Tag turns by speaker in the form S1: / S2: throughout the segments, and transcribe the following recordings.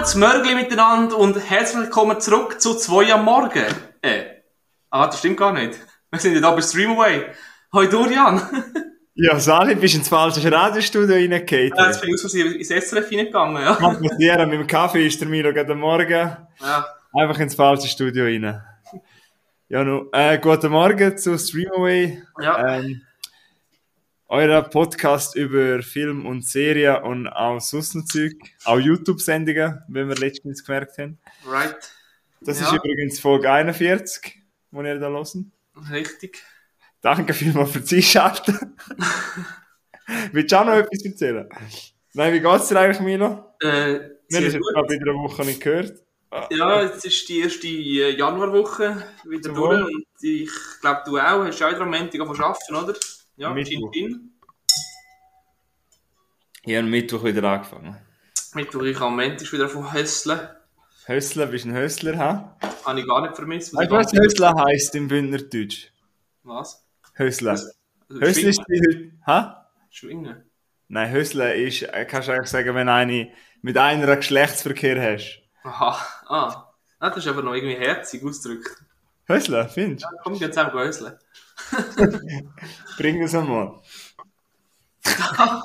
S1: gutes Mörgli miteinander und herzlich willkommen zurück zu 2 am Morgen. Äh, ah, das stimmt gar nicht. Wir sind ja da bei Streamaway. Hoi Dorian.
S2: Ja, Sali, bist ins falsche Radiostudio reingefallen.
S1: Ja, jetzt bin ich aus ins SRF reingegangen, ja.
S2: Kann passieren, mit dem Kaffee ist der Milo gerade am Morgen
S1: ja.
S2: einfach ins falsche Studio rein. Ja, nu, äh, guten Morgen zu Streamaway.
S1: Ja.
S2: Ähm, euer Podcast über Film und Serien und auch Sussenzeug, auch YouTube-Sendungen, wie wir letztens gemerkt haben.
S1: Right.
S2: Das
S1: Ja.
S2: ist übrigens Folge 41, die ihr da hören.
S1: Richtig.
S2: Danke vielmals für die Einschalten. Willst du auch noch etwas erzählen? Nein, wie geht's dir eigentlich, Milo?
S1: Äh,
S2: Wir haben jetzt gerade wieder eine Woche nicht gehört.
S1: Ja, jetzt ist die erste äh, Januarwoche wieder
S2: Zum
S1: durch und ich glaube, du auch. Hast du auch wieder am Montag angefangen arbeiten, oder? Ja,
S2: Mittwoch.
S1: Chin.
S2: Ich habe am Mittwoch wieder angefangen.
S1: Mittwoch, ich am Montag wieder von Hösseln.
S2: Hössler, bist du ein Hössler, ha?
S1: Habe ich gar nicht vermisst.
S2: Weißt du, was Hössler heisst im Bündnerdeutsch?
S1: Was?
S2: Hössler.
S1: Also
S2: Hössler ist die ha?
S1: Schwingen.
S2: Nein, Hössler ist, äh, kannst du eigentlich sagen, wenn eine mit einer Geschlechtsverkehr hast.
S1: Aha. Ah. Ah, das ist aber noch irgendwie herzig ausgedrückt.
S2: Hössler, findest
S1: Ja, komm, jetzt zusammen höseln.
S2: Bring das einmal.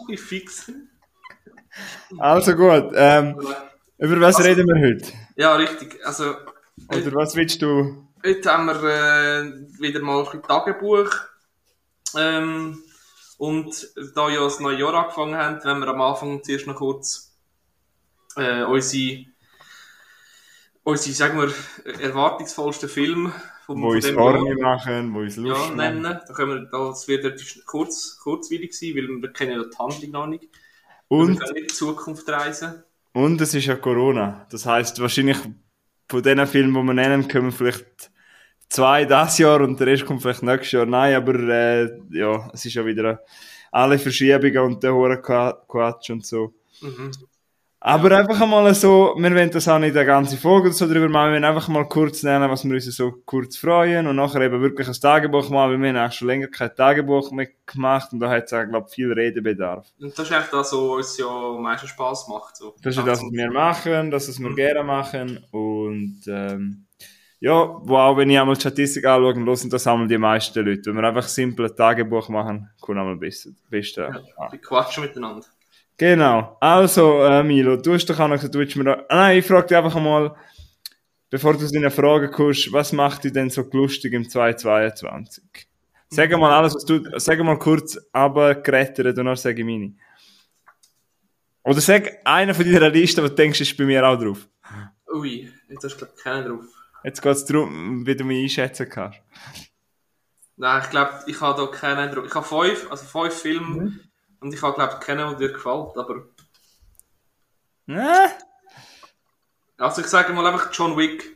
S1: ich fix.
S2: Also gut, ähm, über was
S1: Also-
S2: reden wir heute?
S1: Ja, richtig. Also,
S2: Oder was willst du?
S1: heute haben wir äh, wieder mal ein Tagebuch. Ähm, und da ja das neue Jahr angefangen haben, wenn wir am Anfang zuerst noch kurz äh, unsere, unsere, sagen wir, erwartungsvollsten Filme vom,
S2: Wo uns
S1: dem
S2: Orne machen, wo uns
S1: ja,
S2: Lust
S1: nennen.
S2: machen.
S1: Da können wir, das wird kurz, kurzweilig sein, weil wir kennen ja die Handlung noch nicht.
S2: Und
S1: wir können nicht in die Zukunft reisen.
S2: Und es ist ja Corona. Das heißt, wahrscheinlich von den Filmen, die wir nennen, kommen vielleicht zwei das Jahr und der Rest kommt vielleicht nächstes Jahr. Nein, aber äh, ja, es ist ja wieder alle Verschiebungen und der hohe Qua- Quatsch und so.
S1: Mhm.
S2: Aber einfach einmal so, wir wollen das auch nicht eine ganze Folge oder so drüber machen, wir wollen einfach mal kurz nennen, was wir uns so kurz freuen und nachher eben wirklich ein Tagebuch machen, weil wir haben eigentlich schon länger kein Tagebuch mehr gemacht und da hat es auch, glaube ich, viel Redebedarf.
S1: Und das ist eigentlich das, was uns ja am meisten Spass macht. So.
S2: Das ist das, was wir machen, das, was wir gerne machen. Und ähm, ja, wo auch wenn ich einmal die Statistik anschaue, hören das einmal die meisten Leute. Wenn wir einfach simpel ein Tagebuch machen, kommt einmal besser. Beste.
S1: Ja, wir quatschen miteinander.
S2: Genau. Also, äh, Milo, du hast doch auch noch gesagt, du willst mir. Ah, Nein, ich frage dich einfach mal, bevor du deine Frage kommst, was macht dich denn so lustig im 2022? Sag mal alles, was du... Sag mal kurz, aber gerettet und dann sage ich meine. Oder sag einer von deiner Liste, wo du denkst, ist bei mir auch drauf.
S1: Ui, jetzt hast du glaube ich keinen drauf.
S2: Jetzt geht es darum, wie du mich einschätzen kannst.
S1: Nein, ich glaube, ich habe da keinen drauf. Ich habe fünf, also fünf Filme
S2: Mhm.
S1: Und ich habe glaube keinen, der dir gefällt. Aber
S2: Äh?
S1: also ich sage mal einfach John Wick,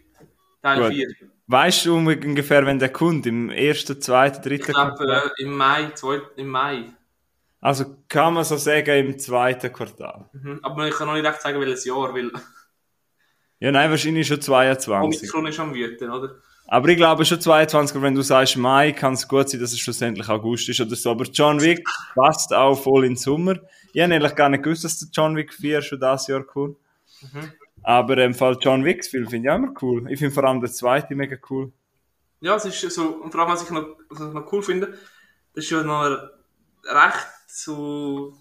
S1: Teil
S2: Gut.
S1: 4.
S2: Weißt du ungefähr, wenn der kommt? Im ersten, zweiten,
S1: Ich
S2: dritten
S1: glaube
S2: Quartal?
S1: äh, im Mai, zwei, im Mai.
S2: Also kann man so sagen, im zweiten Quartal.
S1: Mhm. Aber ich kann noch nicht recht sagen, welches Jahr, weil
S2: Ja, nein, wahrscheinlich schon 22.
S1: Omikron ist am Wüten, oder?
S2: Aber ich glaube schon 22, aber wenn du sagst Mai, kann es gut sein, dass es schlussendlich August ist oder so. Aber John Wick passt auch voll in den Sommer. Ich habe ehrlich gar nicht gewusst, dass der John Wick 4 schon das Jahr kommt.
S1: Mhm.
S2: Aber im Fall John Wicks Film finde ich auch immer cool. Ich finde vor allem der zweite mega cool.
S1: Ja, es ist so, und vor allem, was ich noch, was ich noch cool finde, das ist ja noch recht so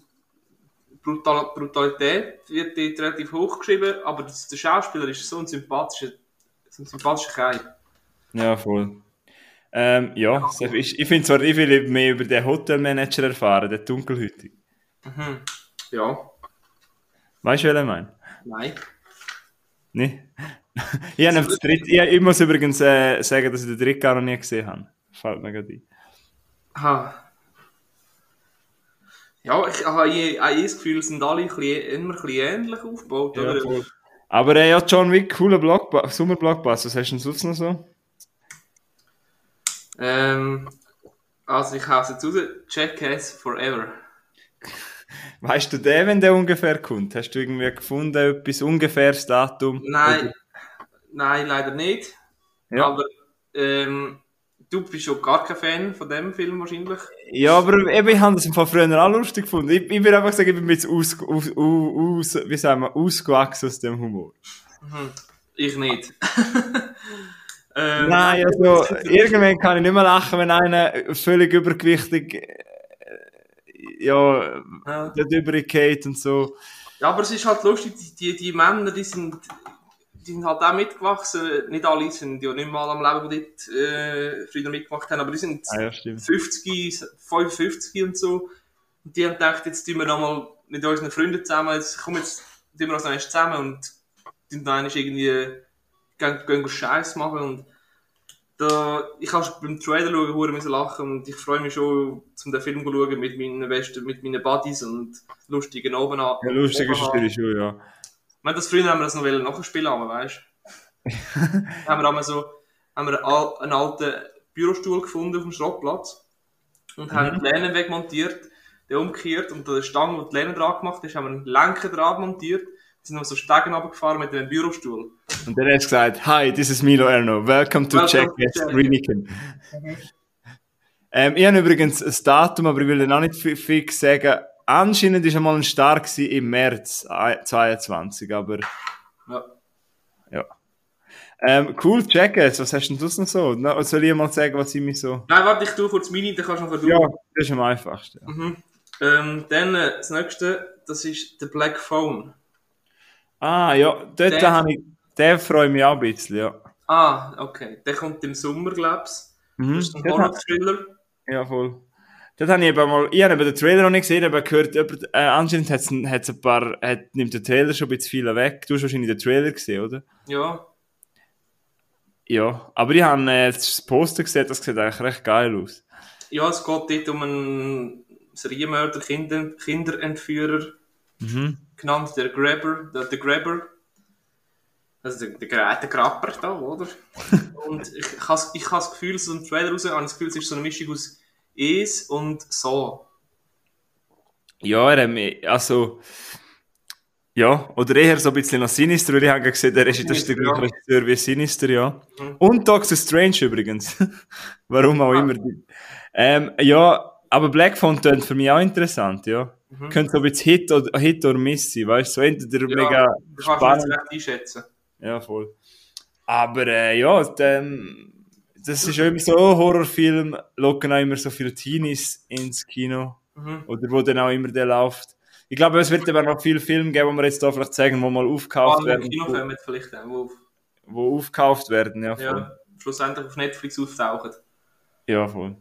S1: Brutal, Brutalität wird dort relativ hoch geschrieben, aber das, der Schauspieler ist so ein sympathischer, so ein sympathischer Kerl.
S2: Ja, voll. Ähm, ja, ich, ich finde zwar, ich will mehr über den Hotelmanager erfahren, den Dunkelhütigen.
S1: Mhm. Ja,
S2: Weißt du, was ich meine?
S1: nein.
S2: Nee? ich, habe das dritte, ich, ich muss übrigens äh, sagen, dass ich den dritten gar noch nie gesehen habe. Fällt mir gerade ein.
S1: Aha. Ja, ich habe je- auch das Gefühl, sind alle ein bisschen, immer ein bisschen ähnlich aufgebaut,
S2: Ja. Aber äh, ja, John Wick, cooler Blockba Sommerblockbuster. Was hast du denn sonst noch so?
S1: Ähm, also ich hau es jetzt raus, Jackass Forever.
S2: Weißt du den, wenn der ungefähr kommt? Hast du irgendwie gefunden, etwas ungefähres Datum?
S1: Nein, nein, leider nicht.
S2: Ja.
S1: Aber ähm, du bist schon gar kein Fan von dem Film wahrscheinlich.
S2: Ja, aber eben, ich habe das im Fall früher auch lustig gefunden. Ich, ich würde einfach sagen, ich bin jetzt aus, aus, aus, wie sagen wir, ausgewachsen aus dem Humor.
S1: Mhm. Ich nicht. ähm,
S2: Nein, also, irgendwann kann ich nicht mehr lachen, wenn einer völlig übergewichtig, äh, ja,
S1: Ja.
S2: dort übergeht und so.
S1: Ja, aber es ist halt lustig, die, die, die Männer, die sind, die sind halt auch mitgewachsen. Nicht alle sind ja nicht mal am Leben, die dort äh, früher mitgemacht haben, aber die sind
S2: Ah, ja, stimmt.
S1: 50, 55 und so. Und die haben gedacht, jetzt tun wir nochmal mit unseren Freunden zusammen, jetzt kommen jetzt, tun wir uns noch zusammen und dann einmal irgendwie, gehen, gehen Scheiß machen und da, ich habe beim Trailer schauen, müssen lachen und ich freue mich schon, zum den Film zu schauen mit meinen besten, mit meinen Buddies und lustigen oben an.
S2: Ja, lustig ist natürlich schon, ja.
S1: Ich meine, das früher haben wir das noch wollen nachspielen, aber weißt du. haben wir einmal so, haben wir einen al- einen alten Bürostuhl gefunden auf dem Schrottplatz und haben die Lehnen wegmontiert, den umgekehrt und der Stange, wo die Lehne dran gemacht ist, haben wir einen Lenkerdraht montiert, sind noch so Stegen runtergefahren mit einem Bürostuhl.
S2: Und dann hat gesagt, Hi, this is Milo Erno, welcome to Check Yes ähm, ich habe übrigens ein Datum, aber ich will auch nicht fi- fix sagen. Anscheinend war einmal ein Start im März 2022, aber
S1: Ja.
S2: ja. Ähm, cool, check es. Was hast denn du noch so? Na, soll ich mal sagen, was ich mich so...
S1: Nein, warte, ich tue kurz meine, dann kannst du noch
S2: Ja,
S1: du.
S2: das ist am einfachsten. Ja.
S1: Mhm. Ähm, dann äh, das nächste, das ist The Black Phone.
S2: Ah, ja, dort
S1: Der-
S2: habe ich... Der freut mich auch ein bisschen, ja.
S1: Ah, okay. Der kommt im Sommer, glaub's.
S2: Mhm.
S1: Das ist ein Horror-Thriller.
S2: Ja, voll. Dort habe ich eben mal, ich habe eben den Trailer noch nicht gesehen, aber gehört, jemand, äh, anscheinend hat's hat's ein paar, hat, nimmt der Trailer schon ein bisschen viel weg. Du hast wahrscheinlich den Trailer gesehen, oder?
S1: Ja.
S2: Ja. Aber ich habe äh, das Poster gesehen, das sieht eigentlich recht geil aus.
S1: Ja, es geht dort um einen Serienmörder, Kinder, Kinderentführer,
S2: Mhm.
S1: Genannt der Grabber, der, der Grabber. Also der, der, der Grabber da, oder? und ich, ich habe ich habe das Gefühl, so ein Trailer raus, habe ich das Gefühl, es ist so eine Mischung aus Es und So.
S2: Ja, er hat mich, also, ja, oder eher so ein bisschen nach Sinister, weil ich habe gesehen, der ist, das ist der gleiche Regisseur wie Sinister, ja.
S1: Mhm.
S2: Und Doctor Strange übrigens. Warum auch
S1: Ah.
S2: immer. Ähm, ja, aber Black Phone tönt für mich auch interessant, ja.
S1: Mhm.
S2: Könnte so ein bisschen Hit oder, Hit oder Miss sein, weißt du? So entweder
S1: Ja,
S2: mega
S1: Du kannst
S2: spannend.
S1: jetzt recht einschätzen.
S2: Ja, voll. Aber äh, ja, ähm, das ist irgendwie so Horrorfilm, locken auch immer so viele Teenies ins Kino.
S1: Mhm.
S2: Oder wo dann auch immer der läuft. Ich glaube, es wird aber noch viele Filme geben, die wir jetzt da vielleicht zeigen, wo mal aufgekauft
S1: Alle
S2: werden.
S1: Kinofilme vielleicht auch, wo
S2: Wo aufgekauft werden, ja voll.
S1: ja, schlussendlich auf Netflix auftauchen.
S2: Ja, voll.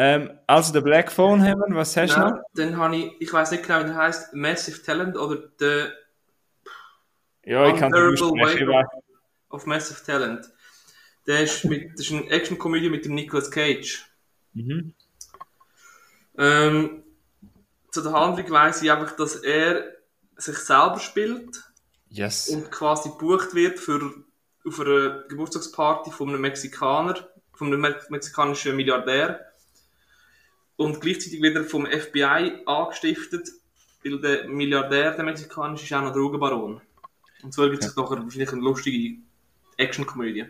S2: Ähm, also der Black Phone haben wir, was hast du noch?
S1: Dann habe ich, ich weiß nicht genau, wie der heißt, Massive Talent oder The
S2: Ja, ich kann weiß-
S1: of Massive Talent. Der ist, mit, das ist eine Action-Komödie mit dem Nicolas Cage.
S2: Mhm.
S1: Ähm, zu der Handlung weiss ich einfach, dass er sich selber spielt
S2: Yes.
S1: und quasi gebucht wird für, auf einer Geburtstagsparty von einem Mexikaner, von einem me mexikanischen Milliardär. Und gleichzeitig wird er vom FBI angestiftet, weil der Milliardär, der mexikanische, ist auch noch Drogenbaron. Und so ergibt sich nachher wahrscheinlich eine lustige Actionkomödie.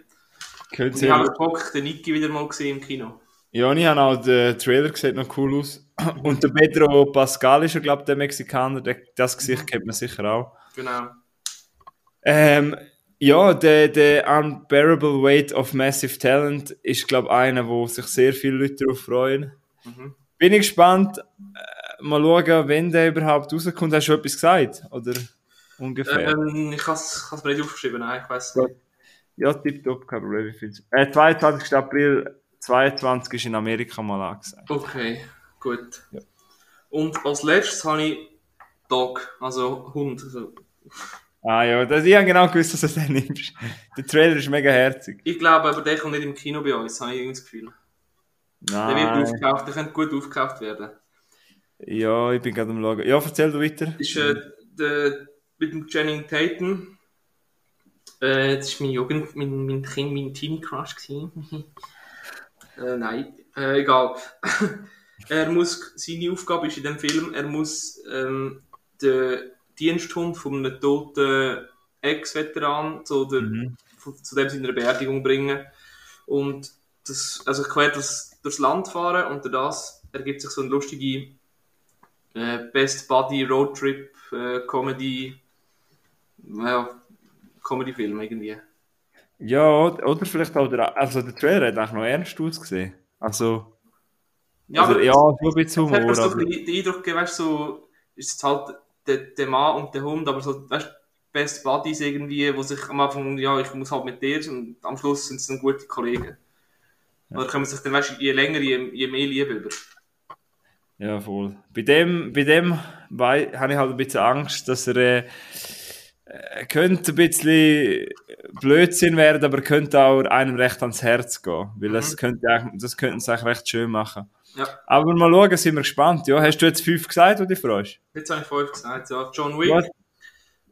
S2: Sehr
S1: ich habe Bock, den Niki wieder mal gesehen im Kino.
S2: Ja, ich habe auch den Trailer gesehen, noch cool aus. Und der Pedro Pascal ist ja, glaube ich, der Mexikaner. Das Gesicht kennt man sicher auch.
S1: Genau.
S2: Ähm, ja, der, der Unbearable Weight of Massive Talent ist, glaube ich, einer, wo sich sehr viele Leute darauf freuen.
S1: Mhm.
S2: Bin ich gespannt. Äh, mal schauen, wenn der überhaupt rauskommt. Hast du etwas gesagt? Oder ungefähr?
S1: Ähm, ich habe es mir nicht aufgeschrieben, nein, ich weiß nicht.
S2: Ja, tipptopp, kein Problem. ich find's- Äh, 22. April 22 ist in Amerika mal angesagt.
S1: Okay, gut.
S2: Ja.
S1: Und als letztes habe ich Dog, also Hund. Also,
S2: Ah ja, das, ich habe genau gewusst, dass du den nimmst. Der Trailer ist mega herzig.
S1: ich glaube aber, der kommt nicht im Kino bei uns, habe ich irgendwie das Gefühl. Der wird
S2: Nein.
S1: aufgekauft, der könnte gut aufgekauft werden.
S2: Ja, ich bin gerade am Schauen. Ja, erzähl du weiter.
S1: ist äh, der, mit dem Channing Tatum. Äh, das war mein Jugend, mein, mein Kind, mein gewesen. äh, nein, äh, egal. er muss, seine Aufgabe ist in dem Film, er muss ähm, den Diensthund von einem toten Ex-Veteran zu, der,
S2: Mhm.
S1: zu dem seiner Beerdigung bringen. Und das, also quer das, durchs Land fahren und durch das ergibt sich so ein lustige äh, Best Buddy Roadtrip äh, Comedy, ja, Comedy-Film irgendwie.
S2: Ja, oder vielleicht auch der, also der Trailer hat eigentlich noch ernst ausgesehen. Also,
S1: Ja,
S2: also,
S1: aber
S2: ja, so ein bisschen
S1: Humor, ein bisschen den Eindruck gegeben, weißt, du, so, ist es halt der, der Mann und der Hund, aber so, weißt, Best Buddies irgendwie, wo sich am Anfang, ja, ich muss halt mit dir und am Schluss sind es dann gute Kollegen. Oder können sich dann, weißt, je länger, je, je mehr Liebe über.
S2: ja, voll. Bei dem, bei dem habe ich halt ein bisschen Angst, dass er äh, könnte ein bisschen Blödsinn werden, aber könnte auch einem recht ans Herz gehen. Weil das, könnte, das könnten sie eigentlich recht schön machen.
S1: Ja,
S2: Aber mal schauen, sind wir gespannt. Ja, hast du jetzt fünf gesagt, du dich freust?
S1: jetzt habe ich vorhin gesagt, ja, John Wick,
S2: Was?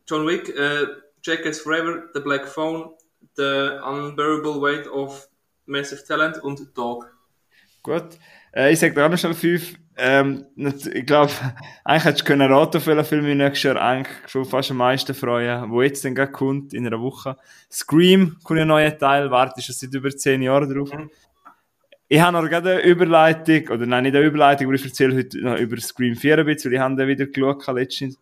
S1: John Wick, äh, Jackass Forever, The Black Phone, The Unbearable Weight of Massive Talent und Dog.
S2: Gut. Äh, ich sage dir auch noch schnell fünf. Ähm, ich glaube, eigentlich hättest du können raten, auf welchen Film ich nächstes Jahr eigentlich schon fast am meisten freuen, wo jetzt dann gerade kommt, in einer Woche. Scream kommt ein neuer Teil, warte schon seit über zehn Jahren drauf.
S1: Mhm.
S2: Ich habe noch gerade eine Überleitung, oder nein, nicht eine Überleitung, aber ich erzähle heute noch über Scream 4 ein bisschen, weil ich habe den wieder geschaut letztens.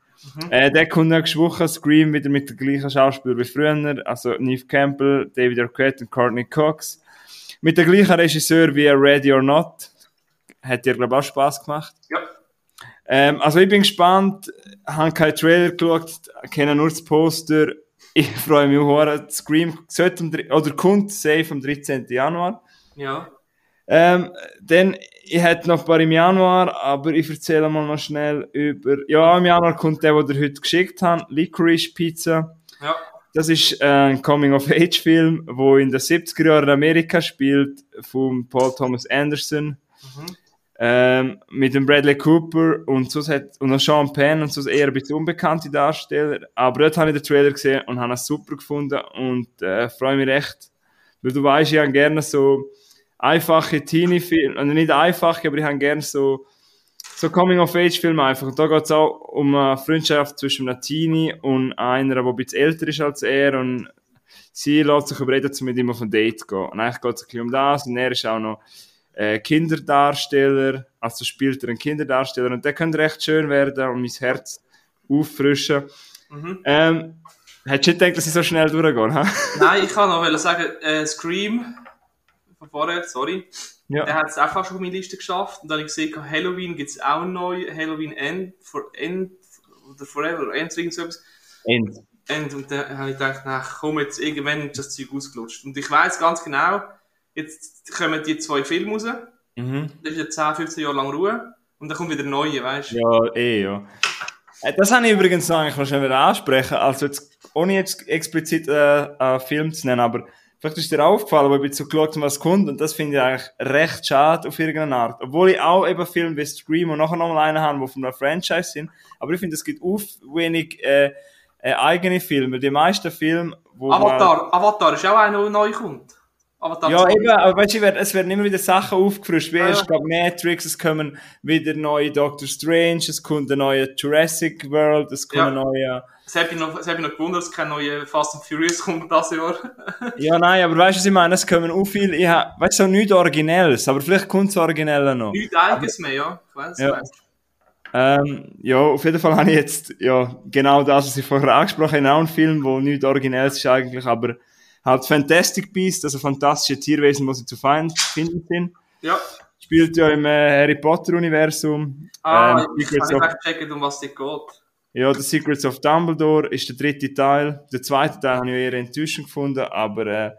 S2: Äh, der kommt nächste Woche, Scream, wieder mit den gleichen Schauspielern wie früher, also Neve Campbell, David Arquette und Courtney Cox. Mit dem gleichen Regisseur wie Ready or Not. Hat dir, glaube ich, auch Spass gemacht.
S1: Ja.
S2: Ähm, also ich bin gespannt, habe keinen Trailer geschaut, kenne nur das Poster. Ich freue mich auch. Scream sollte oder kommt safe am 13. Januar.
S1: Ja.
S2: Ähm, dann, ich hätte noch ein paar im Januar, aber ich erzähle mal noch schnell über, ja, im Januar kommt der, den ihr heute geschickt habt, Licorice Pizza.
S1: Ja.
S2: Das ist ein Coming-of-Age-Film, wo in den 70er Jahren in Amerika spielt, von Paul Thomas Anderson. Ähm, mit dem Bradley Cooper und sonst hat, und noch Sean Penn und sonst eher ein bisschen unbekannte Darsteller. Aber dort habe ich den Trailer gesehen und habe es super gefunden und äh, freue mich recht. Weil du weißt, ich habe gerne so einfache Teenie-Filme, also nicht einfache, aber ich habe gerne so, so Coming-of-Age-Filme einfach. Und da geht es auch um eine Freundschaft zwischen einem Teenie und einer, der ein bisschen älter ist als er und sie lässt sich überreden, zu mit ihm auf ein Date zu gehen. Und eigentlich geht es ein bisschen um das und er ist auch noch äh, Kinderdarsteller, also spielt er einen Kinderdarsteller und der könnte recht schön werden und mein Herz auffrischen.
S1: Mhm.
S2: Ähm, hättest du nicht gedacht, dass ich so schnell durchgehe?
S1: Nein, ich kann noch sagen, äh, Scream von vorher, sorry.
S2: Ja.
S1: Der hat es auch fast auf meine Liste geschafft. Und dann habe ich gesehen, Halloween gibt es auch neu. Halloween End, for, End oder Forever, End, irgend so etwas.
S2: End.
S1: End. Und dann habe ich gedacht, na komm, jetzt irgendwann ist das Zeug ausgelutscht. Und ich weiß ganz genau, jetzt kommen die zwei Filme raus.
S2: Mhm.
S1: Das ist jetzt 10, 15 Jahre lang Ruhe. Und dann kommt wieder neue, weißt du?
S2: Ja, eh, ja. Äh, Das habe ich übrigens noch eigentlich noch schnell wieder ansprechen. Also jetzt, ohne jetzt explizit äh, einen Film zu nennen, aber vielleicht ist dir aufgefallen, weil ich jetzt so geschaut was kommt, und das finde ich eigentlich recht schade auf irgendeine Art. Obwohl ich auch eben Filme wie Scream und nachher nochmal einen habe, die von einer Franchise sind. Aber ich finde, es gibt auf wenig äh, äh, eigene Filme. Die meisten Filme, wo man-
S1: Avatar, Avatar ist auch einer, der neu kommt. Avatar
S2: Ja,
S1: 2.
S2: eben, aber weißt du, es werden- es immer wieder Sachen aufgefrischt. Wie
S1: Ah, ja.
S2: glaub, Matrix, es kommen wieder neue Doctor Strange, es kommt ein neuer Jurassic World, es kommt
S1: Ja.
S2: ein neuer.
S1: Das habe ich noch, das habe ich noch gewundert, dass kein neuer Fast and Furious kommt dieses Jahr.
S2: Ja, nein, aber weißt du, was ich meine? Es kommen auch viel, ich hab, weißt du, so nichts Originelles, aber vielleicht kommt es Originelle noch.
S1: Nichts Eigenes mehr, ja. Ich weiss,
S2: Ja.
S1: ich weiss.
S2: Ähm, ja, auf jeden Fall habe ich jetzt, ja, genau das, was ich vorher angesprochen habe, auch einen Film, wo nichts Originelles ist eigentlich, aber halt Fantastic Beasts, also fantastische Tierwesen, die sie zu find- finden sind.
S1: Ja.
S2: Spielt ja im äh, Harry Potter-Universum.
S1: Ah,
S2: Ähm,
S1: ich habe
S2: of-
S1: nicht gecheckt, um was es geht.
S2: Ja, The Secrets of Dumbledore ist der dritte Teil. Der zweite Teil habe ich eher enttäuschend gefunden, aber äh,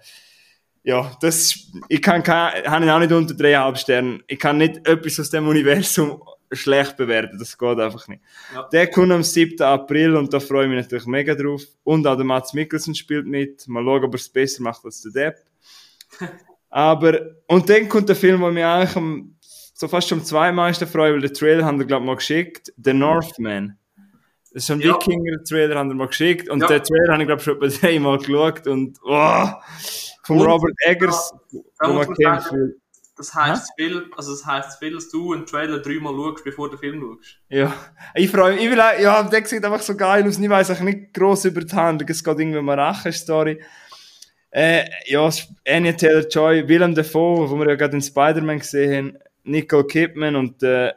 S2: ja, das, ich kann, kein, habe ihn auch nicht unter dreieinhalb Sternen. Ich kann nicht etwas aus dem Universum schlecht bewerten, das geht einfach nicht.
S1: Ja.
S2: Der kommt am 7. April und da freue ich mich natürlich mega drauf. Und auch der Mats Mikkelsen spielt mit. Mal schauen, ob er es besser macht als der Depp. Aber, und dann kommt der Film, der mich eigentlich am, so fast schon am zweitmeisten freut, weil der Trailer haben wir, glaube ich, mal geschickt. The Northman. Das ist ein
S1: Ja.
S2: Wikinger-Trailer, haben wir mal geschickt. Und
S1: Ja.
S2: den Trailer habe ich, glaube ich, schon etwa dreimal geschaut. Und, oh, vom
S1: Und-
S2: Robert Eggers,
S1: da
S2: wo man kennt.
S1: Das heisst viel, also das heisst viel, dass du einen Trailer dreimal schaust, bevor du den Film schaust.
S2: Ja, ich freue mich. Ich will, ja, der sieht einfach so geil aus. Ich weiß auch nicht gross über die Handlung. Es geht irgendwie um eine Rache-Story. Äh, ja, Anya Taylor-Joy, Willem Dafoe, wo wir ja gerade in Spider-Man gesehen haben, Nicole Kidman und äh,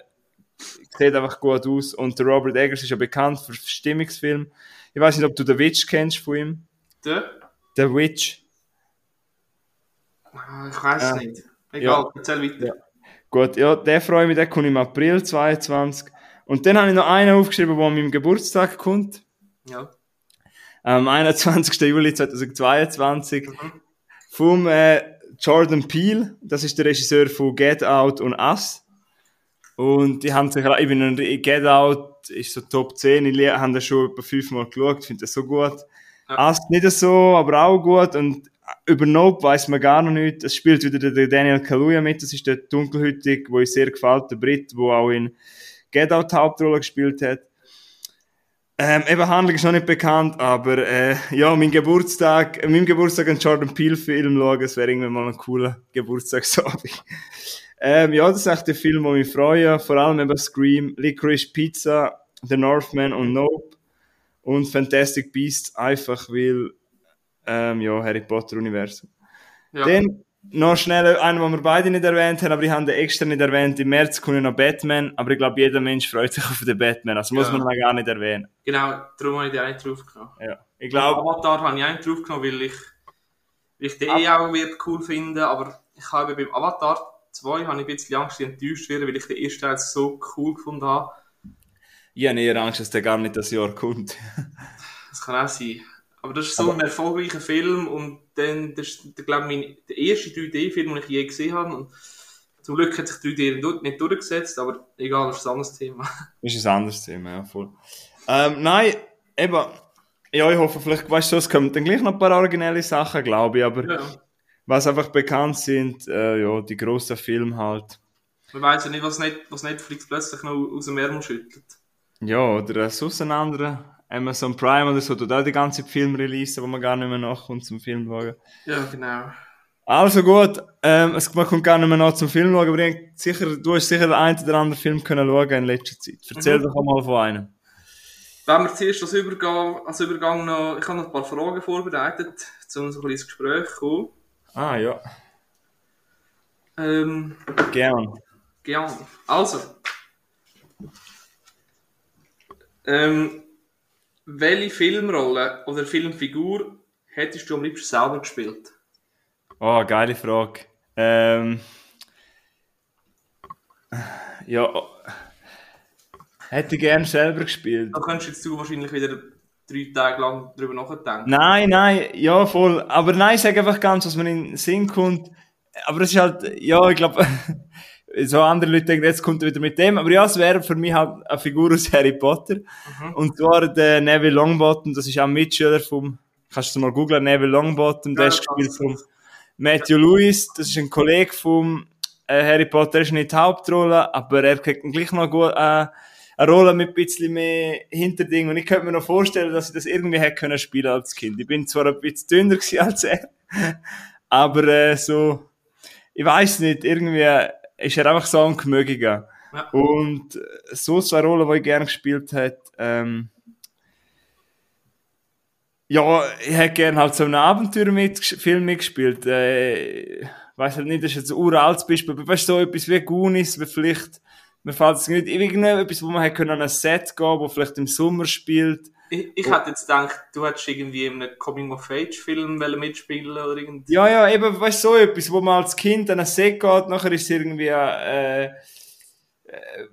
S2: sieht einfach gut aus. Und der Robert Eggers ist ja bekannt für Stimmungsfilme. Ich weiß nicht, ob du The Witch kennst von ihm.
S1: Der?
S2: The Witch.
S1: Ah, Ich weiß es
S2: Ja.
S1: nicht. Egal,
S2: Ja.
S1: erzähl weiter.
S2: Ja. Gut, ja, der freue ich mich, der kommt im April 22. Und dann habe ich noch einen aufgeschrieben, der an meinem Geburtstag kommt.
S1: Ja.
S2: Am 21. Juli 2022.
S1: Mhm.
S2: Vom äh, Jordan Peele. Das ist der Regisseur von Get Out und Us. Und die haben sich, ich bin ein Get Out, ist so Top 10. Ich habe das schon etwa fünfmal geschaut, finde das so gut.
S1: Ja.
S2: Us nicht so, aber auch gut. Und über Nope weiß man gar noch nicht. Es spielt wieder der, Daniel Kaluuya mit. Das ist der Dunkelhütig, wo uns sehr gefällt, der Brit, der auch in Get Out Hauptrolle gespielt hat. Ähm, eben Handlung ist noch nicht bekannt, aber äh, ja, mein Geburtstag, äh, meinem Geburtstag einen Jordan Peele Film schauen, das wäre irgendwann mal ein cooler Geburtstagsabend. Ähm, ja, das ist echt der Film, wo mich freue, vor allem eben Scream, Licorice Pizza, The Northman und Nope und Fantastic Beasts, einfach weil, ähm, ja, Harry Potter Universum.
S1: Ja.
S2: Dann noch schnell einen, den wir beide nicht erwähnt haben, aber ich habe den extra nicht erwähnt. Im März kommt ja noch Batman, aber ich glaube, jeder Mensch freut sich auf den Batman. Also muss
S1: Ja.
S2: man ihn gar nicht erwähnen.
S1: Genau, darum habe ich den einen draufgenommen.
S2: Ja. Ich glaube,
S1: Avatar habe ich einen draufgenommen, weil ich, weil ich den eh auch wird cool finde, aber ich habe beim Avatar 2 habe ich ein bisschen Angst, enttäuscht werde, weil ich den ersten Teil so cool gefunden habe.
S2: ich habe eher Angst, dass der gar nicht das Jahr kommt.
S1: Das kann auch sein. Aber das ist so ein erfolgreicher Film und dann, das ist, der, glaube ich, mein, der erste 3D-Film, den ich je gesehen habe. Und zum Glück hat sich 3D nicht- durchgesetzt, aber egal, das ist ein anderes Thema.
S2: ist ein anderes Thema, ja, voll. Ähm, nein, eben, ja, ich hoffe, vielleicht, weißt du, es kommen dann gleich noch ein paar originelle Sachen, glaube ich, aber
S1: Ja.
S2: Was einfach bekannt sind, äh, ja, die grossen Filme halt.
S1: Man weiß ja nicht, was, Net was Netflix plötzlich noch aus dem Ärmel schüttelt.
S2: Ja, oder äh, sonst ein anderer, Amazon Prime oder so, tut auch die ganze Film releasen, wo man gar nicht mehr nachkommt zum Film schauen.
S1: Ja, genau.
S2: Also gut, ähm, es, man kommt gar nicht mehr nach zum Film schauen, aber sicher, du hast sicher den einen oder anderen Film können schauen in letzter Zeit. Erzähl
S1: Mhm.
S2: doch mal von einem.
S1: Wenn wir zuerst als Übergang, als Übergang noch, ich habe noch ein paar Fragen vorbereitet, um so ein bisschen ins Gespräch zu kommen.
S2: Ah, ja,
S1: Ähm,
S2: gern.
S1: Gerne. Also. Ähm, welche Filmrolle oder Filmfigur hättest du am liebsten selber gespielt?
S2: Oh, geile Frage. Ähm, ja, hätte ich gern selber gespielt.
S1: Da könntest jetzt du wahrscheinlich wieder drei Tage lang drüber nachdenken.
S2: Nein, nein, ja, voll. Aber nein, ich sage einfach ganz, was mir in den Sinn kommt. Aber es ist halt, ja, ich glaube, so andere Leute denken, jetzt kommt er wieder mit dem. Aber ja, es wäre für mich halt eine Figur aus Harry Potter. Und zwar der Neville Longbottom, das ist auch ein Mitschüler vom, kannst du mal googlen, Neville Longbottom, der
S1: Ja,
S2: ist
S1: das
S2: gespielt vom Matthew Lewis, das ist ein Kollege vom äh, Harry Potter, ist nicht die Hauptrolle, aber er kriegt dann gleich noch gut, äh, eine Rolle mit ein bisschen mehr Hinterding. Und ich könnte mir noch vorstellen, dass ich das irgendwie hätte können spielen als Kind. Ich bin zwar ein bisschen dünner gewesen als er, aber äh, so, ich weiß nicht, irgendwie ist er einfach so ein Gemögiger.
S1: Ja.
S2: Und äh, so zwei Rollen, die ich gerne gespielt hätte, ähm, ja, ich hätte gerne halt so einen Abenteuerfilm mitgespielt. Äh, weiß halt nicht, das ist jetzt ein uraltes Beispiel, aber weißt du, so etwas wie Goonies, wie vielleicht, mir fällt es nicht, irgendetwas, wo man hätte können an ein Set gehen, wo vielleicht im Sommer spielt.
S1: Ich, ich hätte jetzt gedacht, du hättest irgendwie in einem Coming-of-Age-Film mitspielen oder irgendwie.
S2: Ja, ja, eben, weißt du, so etwas, wo man als Kind an ein See geht, nachher ist es irgendwie, äh, äh,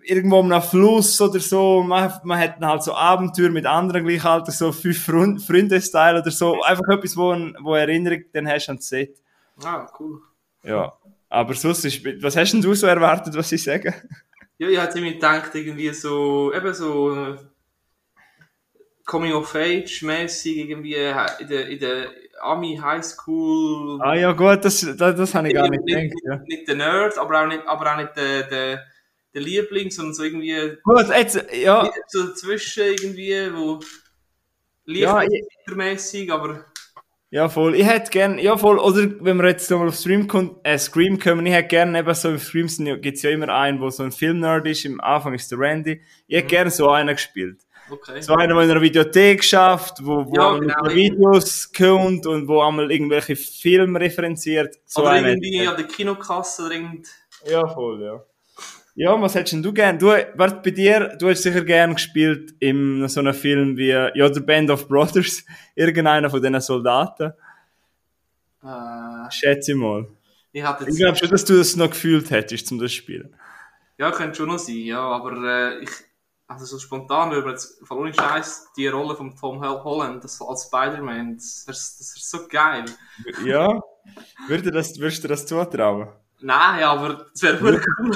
S2: irgendwo am Fluss oder so, man, man hat dann halt so Abenteuer mit anderen Gleichaltern, so fünf Freund- Freunde-Style oder so, einfach etwas, wo, ein- wo Erinnerung dann hast an das Set.
S1: Ah, cool.
S2: Ja. Aber sonst ist, was hast denn du so erwartet, was ich sage?
S1: Ja, ich hätte mir gedacht, irgendwie so, eben so äh, Coming-of-Age-mäßig, irgendwie äh, in der, in der Ami High School.
S2: Ah ja, gut, das, das, das habe ich gar nicht
S1: nicht,
S2: gedacht, ja.
S1: nicht, nicht der Nerd, aber auch nicht, aber auch nicht der, der, der Liebling, sondern so irgendwie
S2: Gut, jetzt, ja,
S1: so dazwischen irgendwie, wo
S2: Ja,
S1: liebmäßig, aber
S2: Ja, voll. Ich hätte gern, ja, voll. Oder wenn wir jetzt nochmal auf Stream, kommen, äh, Scream kommen, ich hätte gern eben so, im Streams gibt es ja immer einen, wo so ein Filmnerd ist. Im Anfang ist der Randy. Ich hätte
S1: Mhm.
S2: gern so einen gespielt.
S1: Okay.
S2: So einer, der in einer Videothek schafft, wo, wo
S1: Ja, genau.
S2: Videos kommt und wo einmal irgendwelche Filme referenziert. So
S1: oder irgendwie an der Kinokasse
S2: ich. Ja, voll, ja. Ja, was hättest denn du gern? Du, warte, bei dir, du hast sicher gern gespielt in so einem Film wie, ja, The Band of Brothers. Irgendeiner von diesen Soldaten.
S1: Äh,
S2: Schätze ich mal.
S1: ich
S2: Ich glaube schon, dass du das noch gefühlt hättest, um das zu spielen.
S1: Ja, könnte schon noch sein, ja, aber äh, ich... Also so spontan mir jetzt, voll ohne Scheiß, die Rolle von Tom Holland das als Spider-Man, das wäre so geil.
S2: Ja? Würde das, würdest du das zutrauen?
S1: Nein, aber das wäre wirklich cool.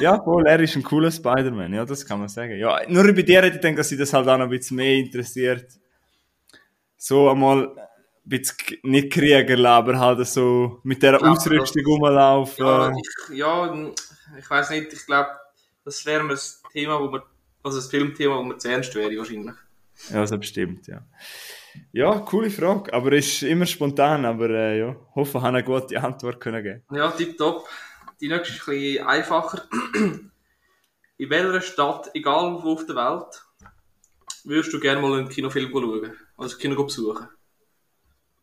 S2: Ja, voll, er ist ein cooler Spider-Man, ja, das kann man sagen. Ja, nur bei dir hätte ich gedacht, dass sie das halt auch noch ein bisschen mehr interessiert. So einmal ein bisschen nicht Krieger, aber halt so mit dieser
S1: Ja,
S2: Ausrüstung rumlaufen.
S1: Ja, ich, ja, ich weiß nicht, ich glaube, das wäre das Thema, wo man, also das Filmthema, wo man zu ernst wäre, wahrscheinlich.
S2: Ja, das bestimmt, ja. Ja, coole Frage, aber ist immer spontan, aber äh, ja, hoffe, ich habe eine gute Antwort können geben.
S1: Ja, tipptopp. Die nächste ist ein bisschen einfacher. In welcher Stadt, egal wo auf der Welt, würdest du gerne mal einen Kinofilm schauen? Also Kino besuchen?